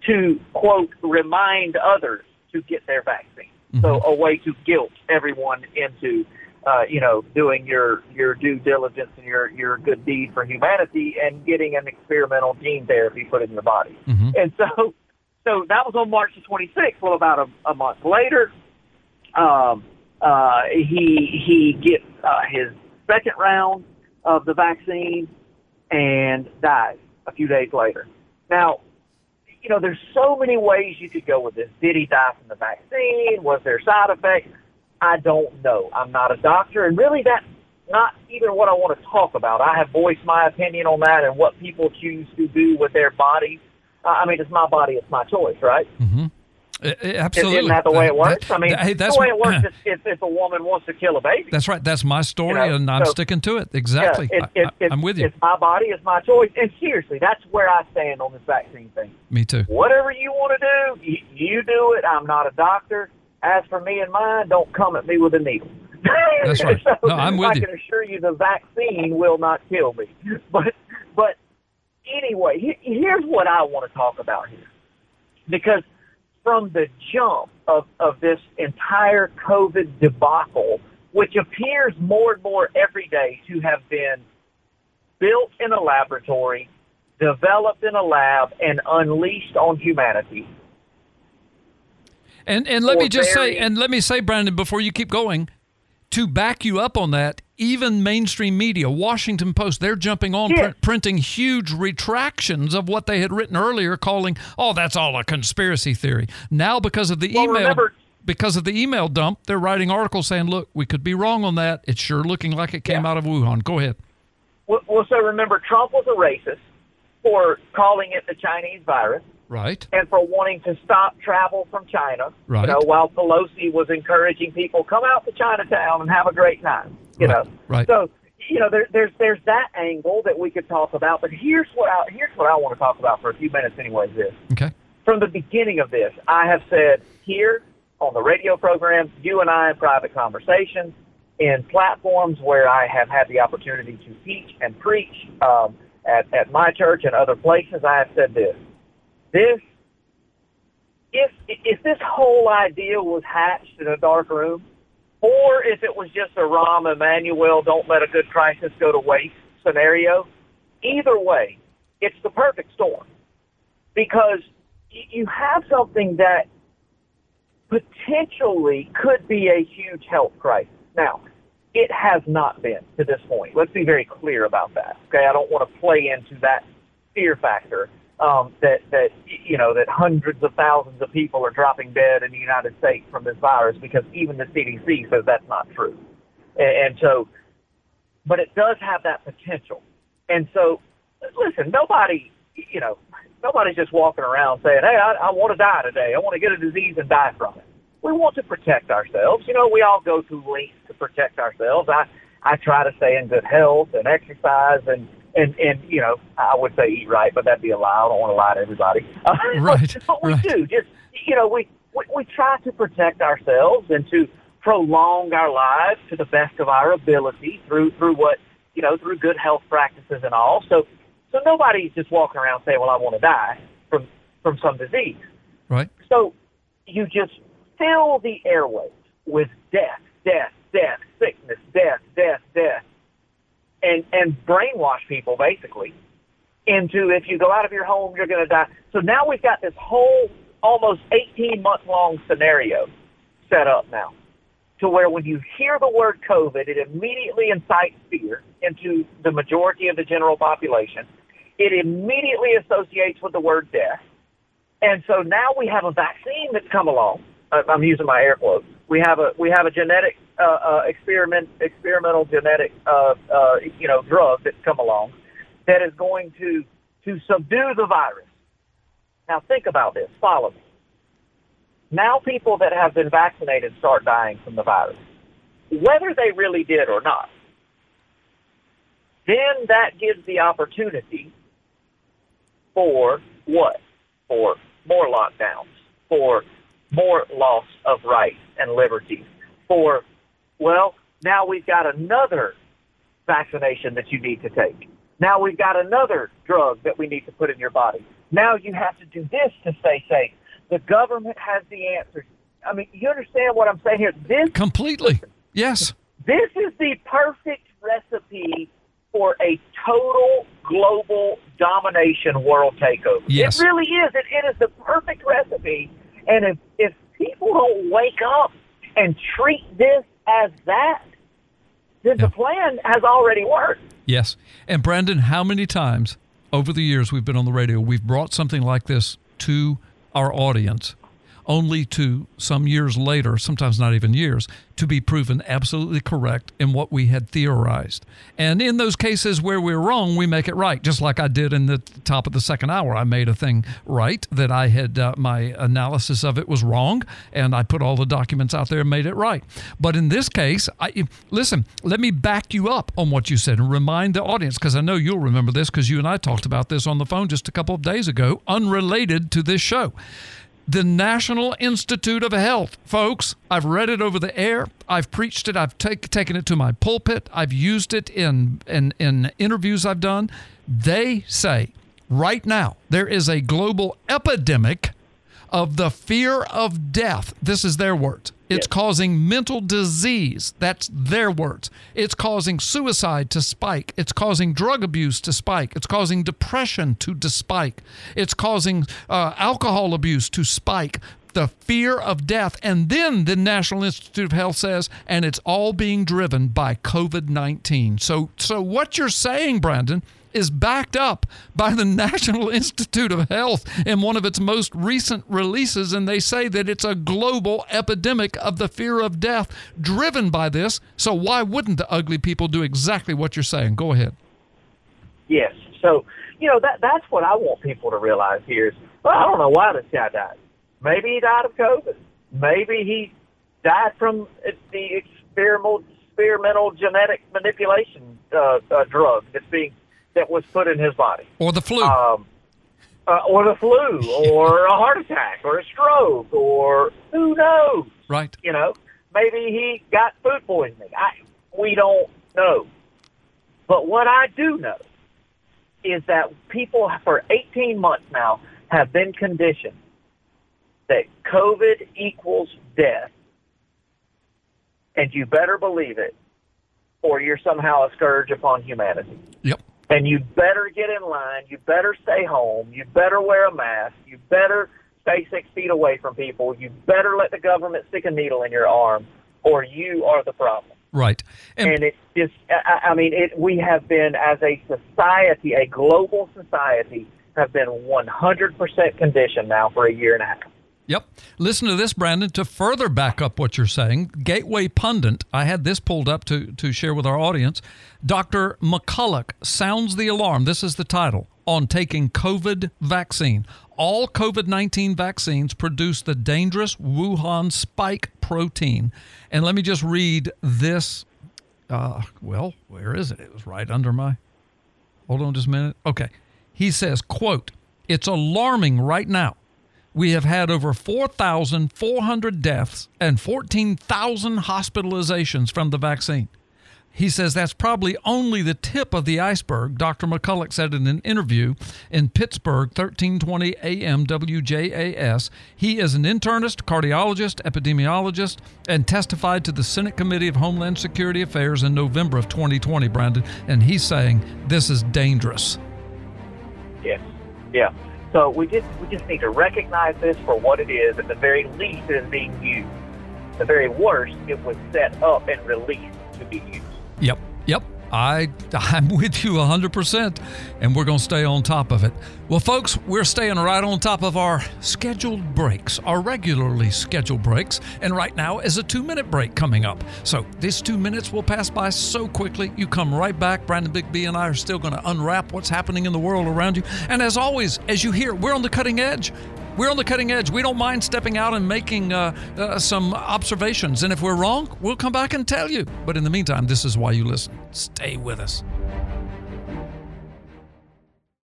[SPEAKER 14] to quote remind others to get their vaccine. So a way to guilt everyone into uh, you know doing your your due diligence and your your good deed for humanity and getting an experimental gene therapy put in your body. And so so that was on March the 26th. Well, about a, a month later, um, uh, he he gets uh, his second round of the vaccine and dies a few days later. Now, you know, there's so many ways you could go with this. Did he die from the vaccine? Was there side effects? I don't know. I'm not a doctor, and really, that's not even what I want to talk about. I have voiced my opinion on that and what people choose to do with their bodies. I mean, it's my body, it's my choice, right?
[SPEAKER 5] Uh, Absolutely.
[SPEAKER 14] Isn't that the way it
[SPEAKER 5] That-
[SPEAKER 14] works? I mean,
[SPEAKER 5] that- hey, that's
[SPEAKER 14] the way it works *laughs* is if, if a woman wants to kill a baby.
[SPEAKER 5] That's right. That's my story,
[SPEAKER 14] You know,
[SPEAKER 5] and I'm
[SPEAKER 14] so-
[SPEAKER 5] sticking to it. Exactly.
[SPEAKER 14] Yeah, it,
[SPEAKER 5] I, am with you.
[SPEAKER 14] It's my body, it's my choice. And seriously, that's where I stand on this vaccine thing.
[SPEAKER 5] Me too.
[SPEAKER 14] Whatever you want to do, you, you do it. I'm not a doctor. As for me and mine, don't come at me with a needle.
[SPEAKER 5] That's *laughs* right.
[SPEAKER 14] so
[SPEAKER 5] No, I'm with
[SPEAKER 14] I
[SPEAKER 5] you.
[SPEAKER 14] can assure you the vaccine will not kill me. *laughs* But but anyway, he- here's what I want to talk about here. Because from the jump of, of this entire COVID debacle, which appears more and more every day to have been built in a laboratory, developed in a lab, and unleashed on humanity.
[SPEAKER 5] And and let me just say, and let me say, Brandon, before you keep going, to back you up on that, even mainstream media, Washington Post, they're jumping on
[SPEAKER 14] Yeah.
[SPEAKER 5] print, printing huge retractions of what they had written earlier, calling, "Oh, that's all a conspiracy theory." Now, because of the
[SPEAKER 14] Well,
[SPEAKER 5] email.
[SPEAKER 14] remember-
[SPEAKER 5] because of the email dump, they're writing articles saying, "Look, we could be wrong on that. It's sure looking like it came out of Wuhan." Go ahead.
[SPEAKER 14] Well, well, so remember, Trump was a racist for calling it the Chinese virus.
[SPEAKER 5] Right.
[SPEAKER 14] and for wanting to stop travel from China.
[SPEAKER 5] Right.
[SPEAKER 14] You know, while Pelosi was encouraging people come out to Chinatown and have a great time. You know.
[SPEAKER 5] Right.
[SPEAKER 14] So you know, there, there's there's that angle that we could talk about. But here's what I, here's what I want to talk about for a few minutes, anyways. This
[SPEAKER 5] Okay.
[SPEAKER 14] from the beginning of this, I have said here on the radio program, you and I in private conversations, in platforms where I have had the opportunity to teach and preach um, at, at my church and other places, I have said this. This, if, if this whole idea was hatched in a dark room, or if it was just a Rahm Emanuel, don't let a good crisis go to waste scenario, either way, it's the perfect storm because you have something that potentially could be a huge health crisis. Now, it has not been to this point. Let's be very clear about that. Okay, I don't want to play into that fear factor um, that that you know that hundreds of thousands of people are dropping dead in the United States from this virus because even the CDC says that's not true. And, and so, but it does have that potential. And so, listen, nobody, you know, nobody's just walking around saying, "Hey, I, I want to die today. I want to get a disease and die from it." We want to protect ourselves. You know, we all go through lengths to protect ourselves. I I try to stay in good health and exercise and and and you know, I would say eat right, but that'd be a lie. I don't want to lie to everybody. *laughs*
[SPEAKER 5] Right,
[SPEAKER 14] but we
[SPEAKER 5] right.
[SPEAKER 14] do. Just you know, we, we we try to protect ourselves and to prolong our lives to the best of our ability through through what you know through good health practices and all. So so nobody's just walking around saying, "Well, I want to die from from some disease."
[SPEAKER 5] Right.
[SPEAKER 14] So you just fill the airways with death, death, death, sickness, death, death, death, and and brainwash people basically into if you go out of your home, you're going to die. So now we've got this whole almost 18 month long scenario set up now to where when you hear the word COVID, it immediately incites fear into the majority of the general population. It immediately associates with the word death. And so now we have a vaccine that's come along. I'm using my air quotes. We have a we have a genetic uh, uh, experiment experimental genetic uh, uh, you know drug that's come along that is going to to subdue the virus. Now think about this. Follow me. Now people that have been vaccinated start dying from the virus, whether they really did or not. Then that gives the opportunity for what? For more lockdowns, for more loss of rights and liberties, for, well, now we've got another vaccination that you need to take. Now we've got another drug that we need to put in your body. Now you have to do this to stay safe. The government has the answers. I mean, you understand what I'm saying here? This
[SPEAKER 5] completely. Yes.
[SPEAKER 14] This is the perfect recipe for a total global domination world takeover.
[SPEAKER 5] Yes.
[SPEAKER 14] It really is. It, it is the perfect recipe. And if, if people don't wake up and treat this as that, then the plan has already worked.
[SPEAKER 5] Yes. And Brandon, how many times over the years we've been on the radio, we've brought something like this to our audience, only to some years later, sometimes not even years, to be proven absolutely correct in what we had theorized. And in those cases where we're wrong, we make it right, just like I did in the top of the second hour. I made a thing right that I had, uh, my analysis of it was wrong, and I put all the documents out there and made it right. But in this case, I, listen, let me back you up on what you said and remind the audience, because I know you'll remember this because you and I talked about this on the phone just a couple of days ago, unrelated to this show the National Institute of Health, folks. I've read it over the air. I've preached it. I've take, taken it to my pulpit. I've used it in, in, in interviews I've done. They say right now there is a global epidemic of the fear of death. This is their words. It's causing mental disease. That's their words. It's causing suicide to spike. It's causing drug abuse to spike. It's causing depression to spike. It's causing uh, alcohol abuse to spike. The fear of death. And then the National Institute of Health says, and it's all being driven by COVID 19. So, so what you're saying, Brandon, is backed up by the *laughs* National Institute of Health in one of its most recent releases, and they say that it's a global epidemic of the fear of death driven by this. So, why wouldn't the ugly people do exactly what you're saying? Go ahead.
[SPEAKER 14] Yes. So, you know, that that's what I want people to realize here is, well, I don't know why this guy died. Maybe he died of COVID. Maybe he died from the experimental, experimental genetic manipulation uh, uh, drug that's being that was put in his body,
[SPEAKER 5] or the flu,
[SPEAKER 14] um, uh, or the flu, *laughs* or a heart attack, or a stroke, or who knows?
[SPEAKER 5] Right.
[SPEAKER 14] You know, maybe he got food poisoning. I we don't know. But what I do know is that people for 18 months now have been conditioned that COVID equals death. And you better believe it, or you're somehow a scourge upon humanity.
[SPEAKER 5] Yep.
[SPEAKER 14] And you better get in line. You better stay home. You better wear a mask. You better stay six feet away from people. You better let the government stick a needle in your arm, or you are the problem.
[SPEAKER 5] Right.
[SPEAKER 14] And, it's just, I, I mean, it, we have been, as a society, a global society, have been 100% conditioned now for a year and a half.
[SPEAKER 5] Yep. Listen to this, Brandon, to further back up what you're saying. Gateway Pundit, I had this pulled up to, to share with our audience. Dr. McCullough sounds the alarm. This is the title on taking COVID vaccine. All COVID 19 vaccines produce the dangerous Wuhan spike protein. And let me just read this. Uh, well, where is it? It was right under my. Hold on just a minute. Okay. He says, quote, it's alarming right now we have had over 4,400 deaths and 14,000 hospitalizations from the vaccine. He says that's probably only the tip of the iceberg, Dr. McCullough said in an interview in Pittsburgh, 1320 AM WJAS. He is an internist, cardiologist, epidemiologist, and testified to the Senate Committee of Homeland Security Affairs in November of 2020, Brandon. And he's saying this is dangerous.
[SPEAKER 14] Yes. Yeah. So we just we just need to recognize this for what it is. At the very least, it is being used. The very worst, it was set up and released to be used.
[SPEAKER 5] Yep. Yep. I *laughs* I'm with you 100% and we're going to stay on top of it. Well folks, we're staying right on top of our scheduled breaks, our regularly scheduled breaks, and right now is a 2-minute break coming up. So, these 2 minutes will pass by so quickly. You come right back. Brandon Big B and I are still going to unwrap what's happening in the world around you. And as always, as you hear, we're on the cutting edge. We're on the cutting edge. We don't mind stepping out and making uh, uh, some observations. And if we're wrong, we'll come back and tell you. But in the meantime, this is why you listen. Stay with us.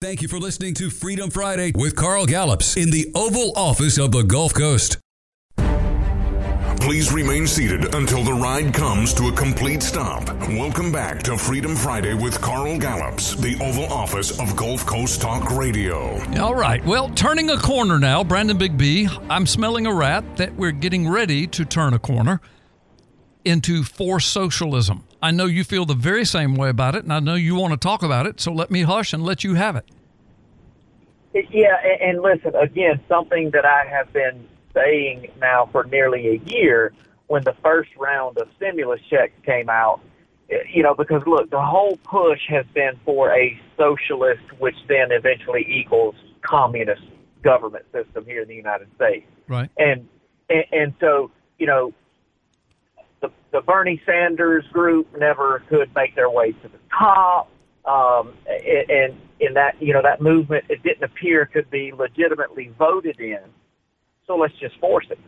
[SPEAKER 1] Thank you for listening to Freedom Friday with Carl Gallups in the Oval Office of the Gulf Coast.
[SPEAKER 2] Please remain seated until the ride comes to a complete stop. Welcome back to Freedom Friday with Carl Gallups, the Oval Office of Gulf Coast Talk Radio.
[SPEAKER 5] All right. Well, turning a corner now, Brandon Big B. I'm smelling a rat that we're getting ready to turn a corner into forced socialism. I know you feel the very same way about it, and I know you want to talk about it, so let me hush and let you have it.
[SPEAKER 14] Yeah, and, and listen, again, something that I have been saying now for nearly a year when the first round of stimulus checks came out, you know, because look, the whole push has been for a socialist, which then eventually equals communist government system here in the United States.
[SPEAKER 5] Right.
[SPEAKER 14] And and, and so, you know, the, the Bernie Sanders group never could make their way to the top. Um, and in that, you know, that movement, it didn't appear could be legitimately voted in. So let's just force it.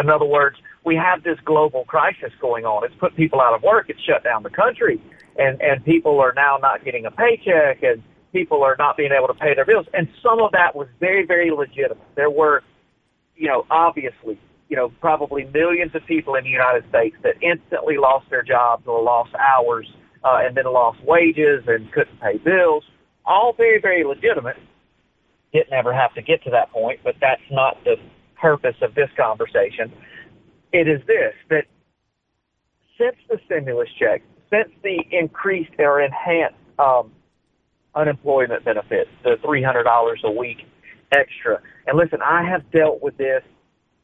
[SPEAKER 14] In other words, we have this global crisis going on. It's put people out of work. It's shut down the country, and and people are now not getting a paycheck, and people are not being able to pay their bills. And some of that was very, very legitimate. There were, you know, obviously, you know, probably millions of people in the United States that instantly lost their jobs or lost hours, uh, and then lost wages and couldn't pay bills. All very, very legitimate. Didn't ever have to get to that point, but that's not the purpose of this conversation. It is this that since the stimulus check, since the increased or enhanced um, unemployment benefits, the $300 a week extra, and listen, I have dealt with this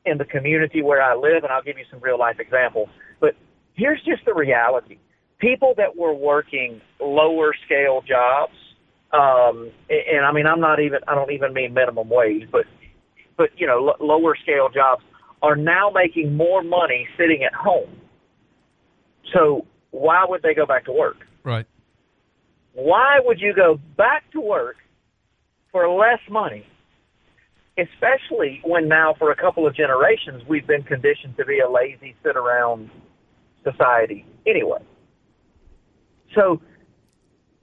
[SPEAKER 14] in the community where I live, and I'll give you some real life examples. But here's just the reality people that were working lower scale jobs, um, and, and I mean, I'm not even, I don't even mean minimum wage, but but you know, l- lower scale jobs are now making more money sitting at home. So why would they go back to work?
[SPEAKER 5] Right.
[SPEAKER 14] Why would you go back to work for less money? Especially when now, for a couple of generations, we've been conditioned to be a lazy, sit around society anyway. So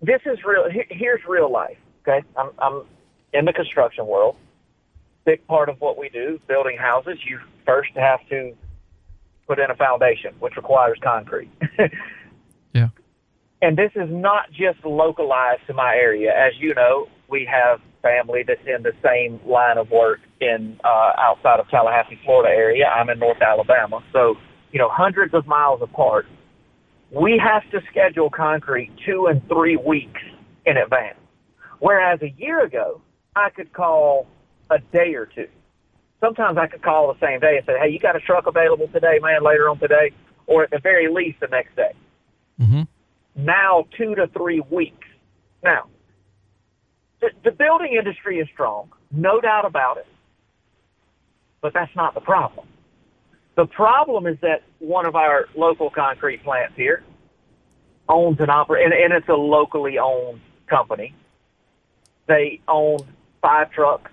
[SPEAKER 14] this is real. Here's real life. Okay, I'm, I'm in the construction world big part of what we do, building houses, you first have to put in a foundation, which requires concrete. *laughs*
[SPEAKER 5] Yeah.
[SPEAKER 14] And this is not just localized to my area. As you know, we have family that's in the same line of work in uh, outside of Tallahassee, Florida area. I'm in North Alabama, so you know, hundreds of miles apart. We have to schedule concrete two and three weeks in advance. Whereas a year ago, I could call a day or two. Sometimes I could call the same day and say, "Hey, you got a truck available today, man? Later on today, or at the very least the next day."
[SPEAKER 5] Mm-hmm.
[SPEAKER 14] Now, two to three weeks. Now, the, the building industry is strong, no doubt about it. But that's not the problem. The problem is that one of our local concrete plants here owns and operates, and, and it's a locally owned company. They own five trucks.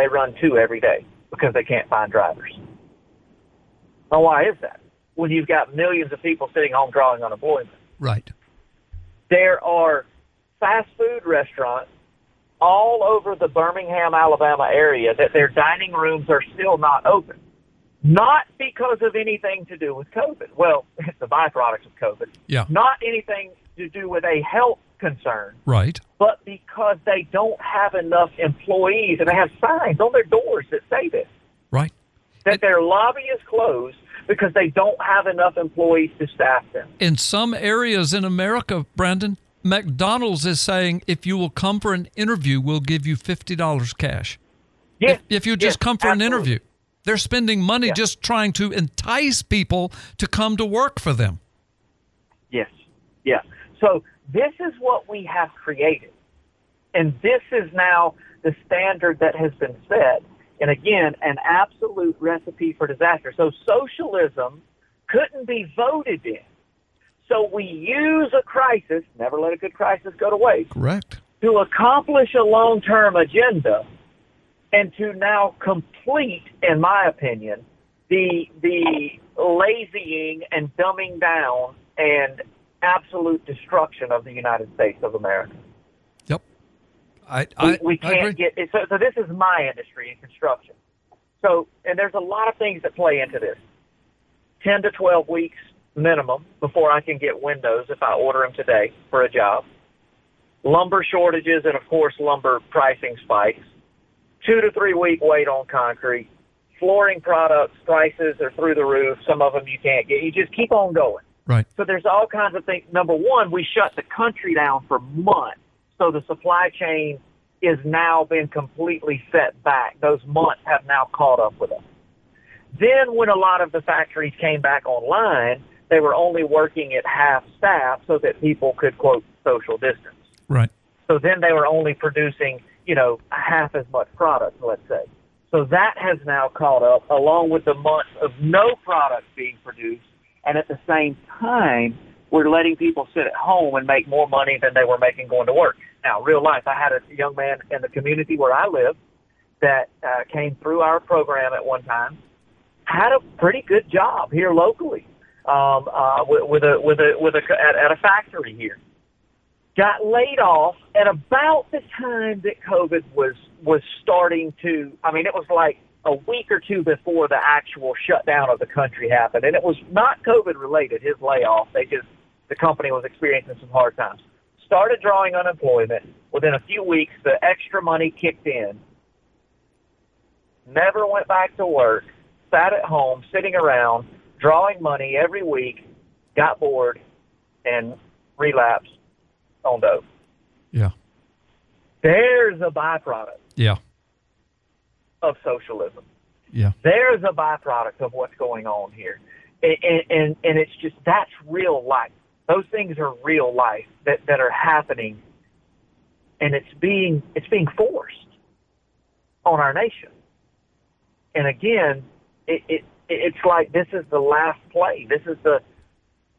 [SPEAKER 14] They run two every day because they can't find drivers. Now, why is that? When you've got millions of people sitting home drawing unemployment.
[SPEAKER 5] Right.
[SPEAKER 14] There are fast food restaurants all over the Birmingham, Alabama area that their dining rooms are still not open. Not because of anything to do with COVID. Well, it's *laughs* the byproducts of COVID.
[SPEAKER 5] Yeah.
[SPEAKER 14] Not anything to do with a health concern,
[SPEAKER 5] Right.
[SPEAKER 14] but because they don't have enough employees and they have signs on their doors that say this.
[SPEAKER 5] Right.
[SPEAKER 14] That their lobby is closed because they don't have enough employees to staff them.
[SPEAKER 5] In some areas in America, Brandon, McDonald's is saying if you will come for an interview, we'll give you fifty dollars cash.
[SPEAKER 14] Yes,
[SPEAKER 5] If, if you just
[SPEAKER 14] yes,
[SPEAKER 5] come for an interview, they're spending money just trying to entice people to come to work for them.
[SPEAKER 14] Yes. Yeah. So this is what we have created. And this is now the standard that has been set. And again, an absolute recipe for disaster. So socialism couldn't be voted in. So we use a crisis, never let a good crisis go to waste,
[SPEAKER 5] Correct.
[SPEAKER 14] to accomplish a long term agenda and to now complete, in my opinion, the the lazying and dumbing down and absolute destruction of the United States of America. Yep.
[SPEAKER 5] I,
[SPEAKER 14] We,
[SPEAKER 5] I,
[SPEAKER 14] we
[SPEAKER 5] I
[SPEAKER 14] can't get so, so this is my industry in construction. So and there's a lot of things that play into this. Ten to twelve weeks minimum before I can get windows if I order them today for a job. Lumber shortages and of course lumber pricing spikes. Two to three week wait on concrete. Flooring products prices are through the roof. Some of them you can't get. You just keep on going.
[SPEAKER 5] Right.
[SPEAKER 14] So there's all kinds of things. Number one, we shut the country down for months. So the supply chain is now been completely set back. Those months have now caught up with us. Then when a lot of the factories came back online, they were only working at half staff so that people could quote social distance.
[SPEAKER 5] Right.
[SPEAKER 14] So then they were only producing, you know, half as much product, let's say. So that has now caught up along with the months of no product being produced. And at the same time, we're letting people sit at home and make more money than they were making going to work. Now, real life, I had a young man in the community where I live that uh, came through our program at one time, had a pretty good job here locally um, uh, with, with a with a with a at, at a factory here got laid off at about the time that COVID was was starting to. I mean, it was like a week or two before the actual shutdown of the country happened, and it was not COVID related. His layoff, they just the company was experiencing some hard times. Started drawing unemployment. Within a few weeks, the extra money kicked in. Never went back to work. Sat at home, sitting around, drawing money every week. Got bored, and relapsed on dope.
[SPEAKER 5] Yeah.
[SPEAKER 14] There's a byproduct
[SPEAKER 5] Yeah.
[SPEAKER 14] Of socialism.
[SPEAKER 5] Yeah.
[SPEAKER 14] There's a byproduct of what's going on here, and and, and it's just that's real life. Those things are real life that that are happening, and it's being it's being forced on our nation. And again, it, it it's like this is the last play. This is the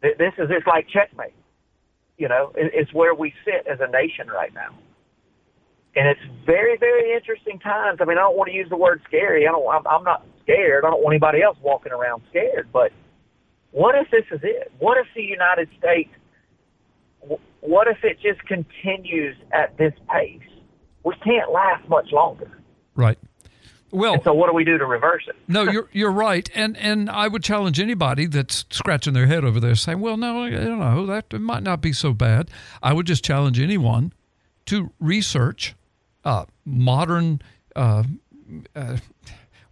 [SPEAKER 14] this is it's like checkmate. You know, it, it's where we sit as a nation right now. And it's very, very interesting times. I mean, I don't want to use the word scary. I don't. I'm, I'm not scared. I don't want anybody else walking around scared. But what if this is it? What if the United States? What if it just continues at this pace? We can't last much longer.
[SPEAKER 5] Right. Well,
[SPEAKER 14] And so what do we do to reverse it?
[SPEAKER 5] no, *laughs* you're you're right, and and I would challenge anybody that's scratching their head over there, saying, "Well, no, I don't know, that it might not be so bad." I would just challenge anyone to research uh, modern. Uh, uh,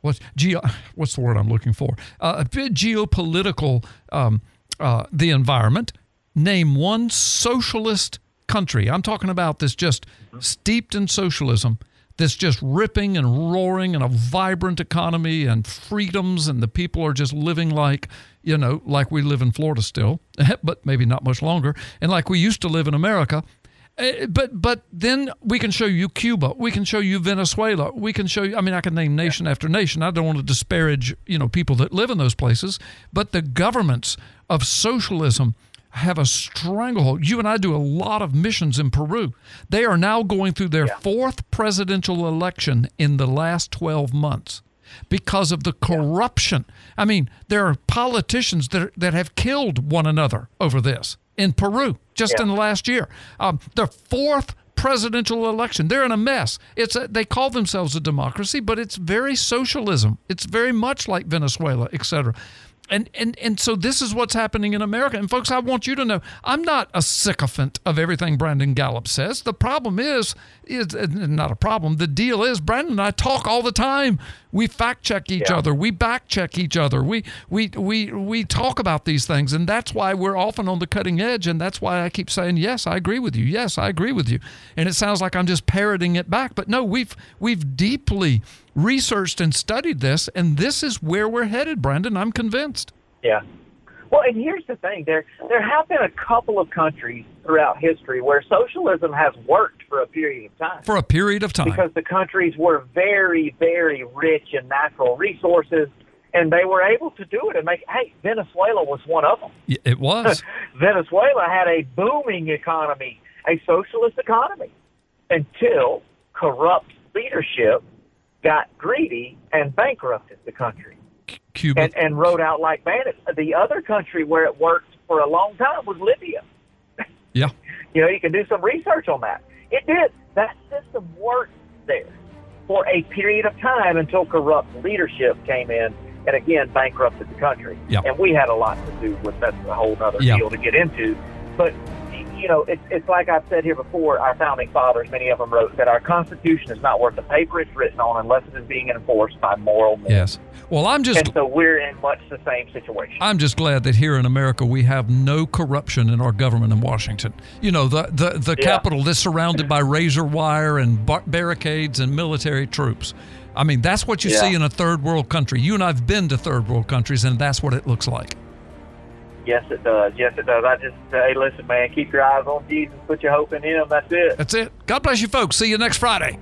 [SPEAKER 5] what's geo? What's the word I'm looking for? Uh, a bit geopolitical. Um, uh, the environment. Name one socialist country, I'm talking about this just steeped in socialism, this just ripping and roaring and a vibrant economy and freedoms, and the people are just living like, you know, like we live in Florida still, *laughs* but maybe not much longer, and like we used to live in America. Uh, But but then we can show you Cuba, we can show you Venezuela, we can show you. I mean, I can name nation after nation. I don't want to disparage you know people that live in those places, but the governments of socialism have a stranglehold. You and I do a lot of missions in Peru. They are now going through their fourth presidential election in the last 12 months because of the corruption. I mean, there are politicians that, that have killed one another over this in Peru just in the last year. Um, the fourth presidential election. They're in a mess. It's a, they call themselves a democracy, but it's very socialism. It's very much like Venezuela, et cetera. And, and and so this is what's happening in America. And folks, I want you to know I'm not a sycophant of everything Brandon Gallup says. The problem is is not a problem. The deal is Brandon and I talk all the time. We fact check each other. We back check each other. We we we we talk about these things, and that's why we're often on the cutting edge. And that's why I keep saying, yes, I agree with you. Yes, I agree with you. And it sounds like I'm just parroting it back, but no, we've we've deeply researched and studied this, and this is where we're headed, Brandon. I'm convinced.
[SPEAKER 14] Yeah. Well, and here's the thing: there there have been a couple of countries throughout history where socialism has worked for a period of time.
[SPEAKER 5] For a period of time.
[SPEAKER 14] because the countries were very, very rich in natural resources, and they were able to do it and make. Hey, Venezuela was one of them.
[SPEAKER 5] It was. *laughs*
[SPEAKER 14] Venezuela had a booming economy, a socialist economy, until corrupt leadership got greedy and bankrupted the country
[SPEAKER 5] Cuba.
[SPEAKER 14] and, and rode out like bandits. The other country where it worked for a long time was Libya.
[SPEAKER 5] Yeah. *laughs*
[SPEAKER 14] You know, you can do some research on that. It did. That system worked there for a period of time until corrupt leadership came in and again bankrupted the country.
[SPEAKER 5] Yeah.
[SPEAKER 14] And we had a lot to do with that's a whole other
[SPEAKER 5] Yeah.
[SPEAKER 14] deal to get into. But you know, it's it's like I've said here before. Our founding fathers, many of them wrote that our Constitution is not worth the paper it's written on unless it is being enforced by moral men.
[SPEAKER 5] Yes. Well, I'm just
[SPEAKER 14] And so we're in much the same situation.
[SPEAKER 5] I'm just glad that here in America we have no corruption in our government in Washington. You know, the the, the
[SPEAKER 14] Yeah.
[SPEAKER 5] Capitol is surrounded by razor wire and bar- barricades and military troops. I mean, that's what you
[SPEAKER 14] Yeah.
[SPEAKER 5] see in a third world country. You and I've been to third world countries, and that's what it looks like.
[SPEAKER 14] Yes, it does. Yes, it does. I just hey, listen, man, keep your eyes on Jesus, put your hope in Him. That's it.
[SPEAKER 5] That's it. God bless you, folks. See you next Friday.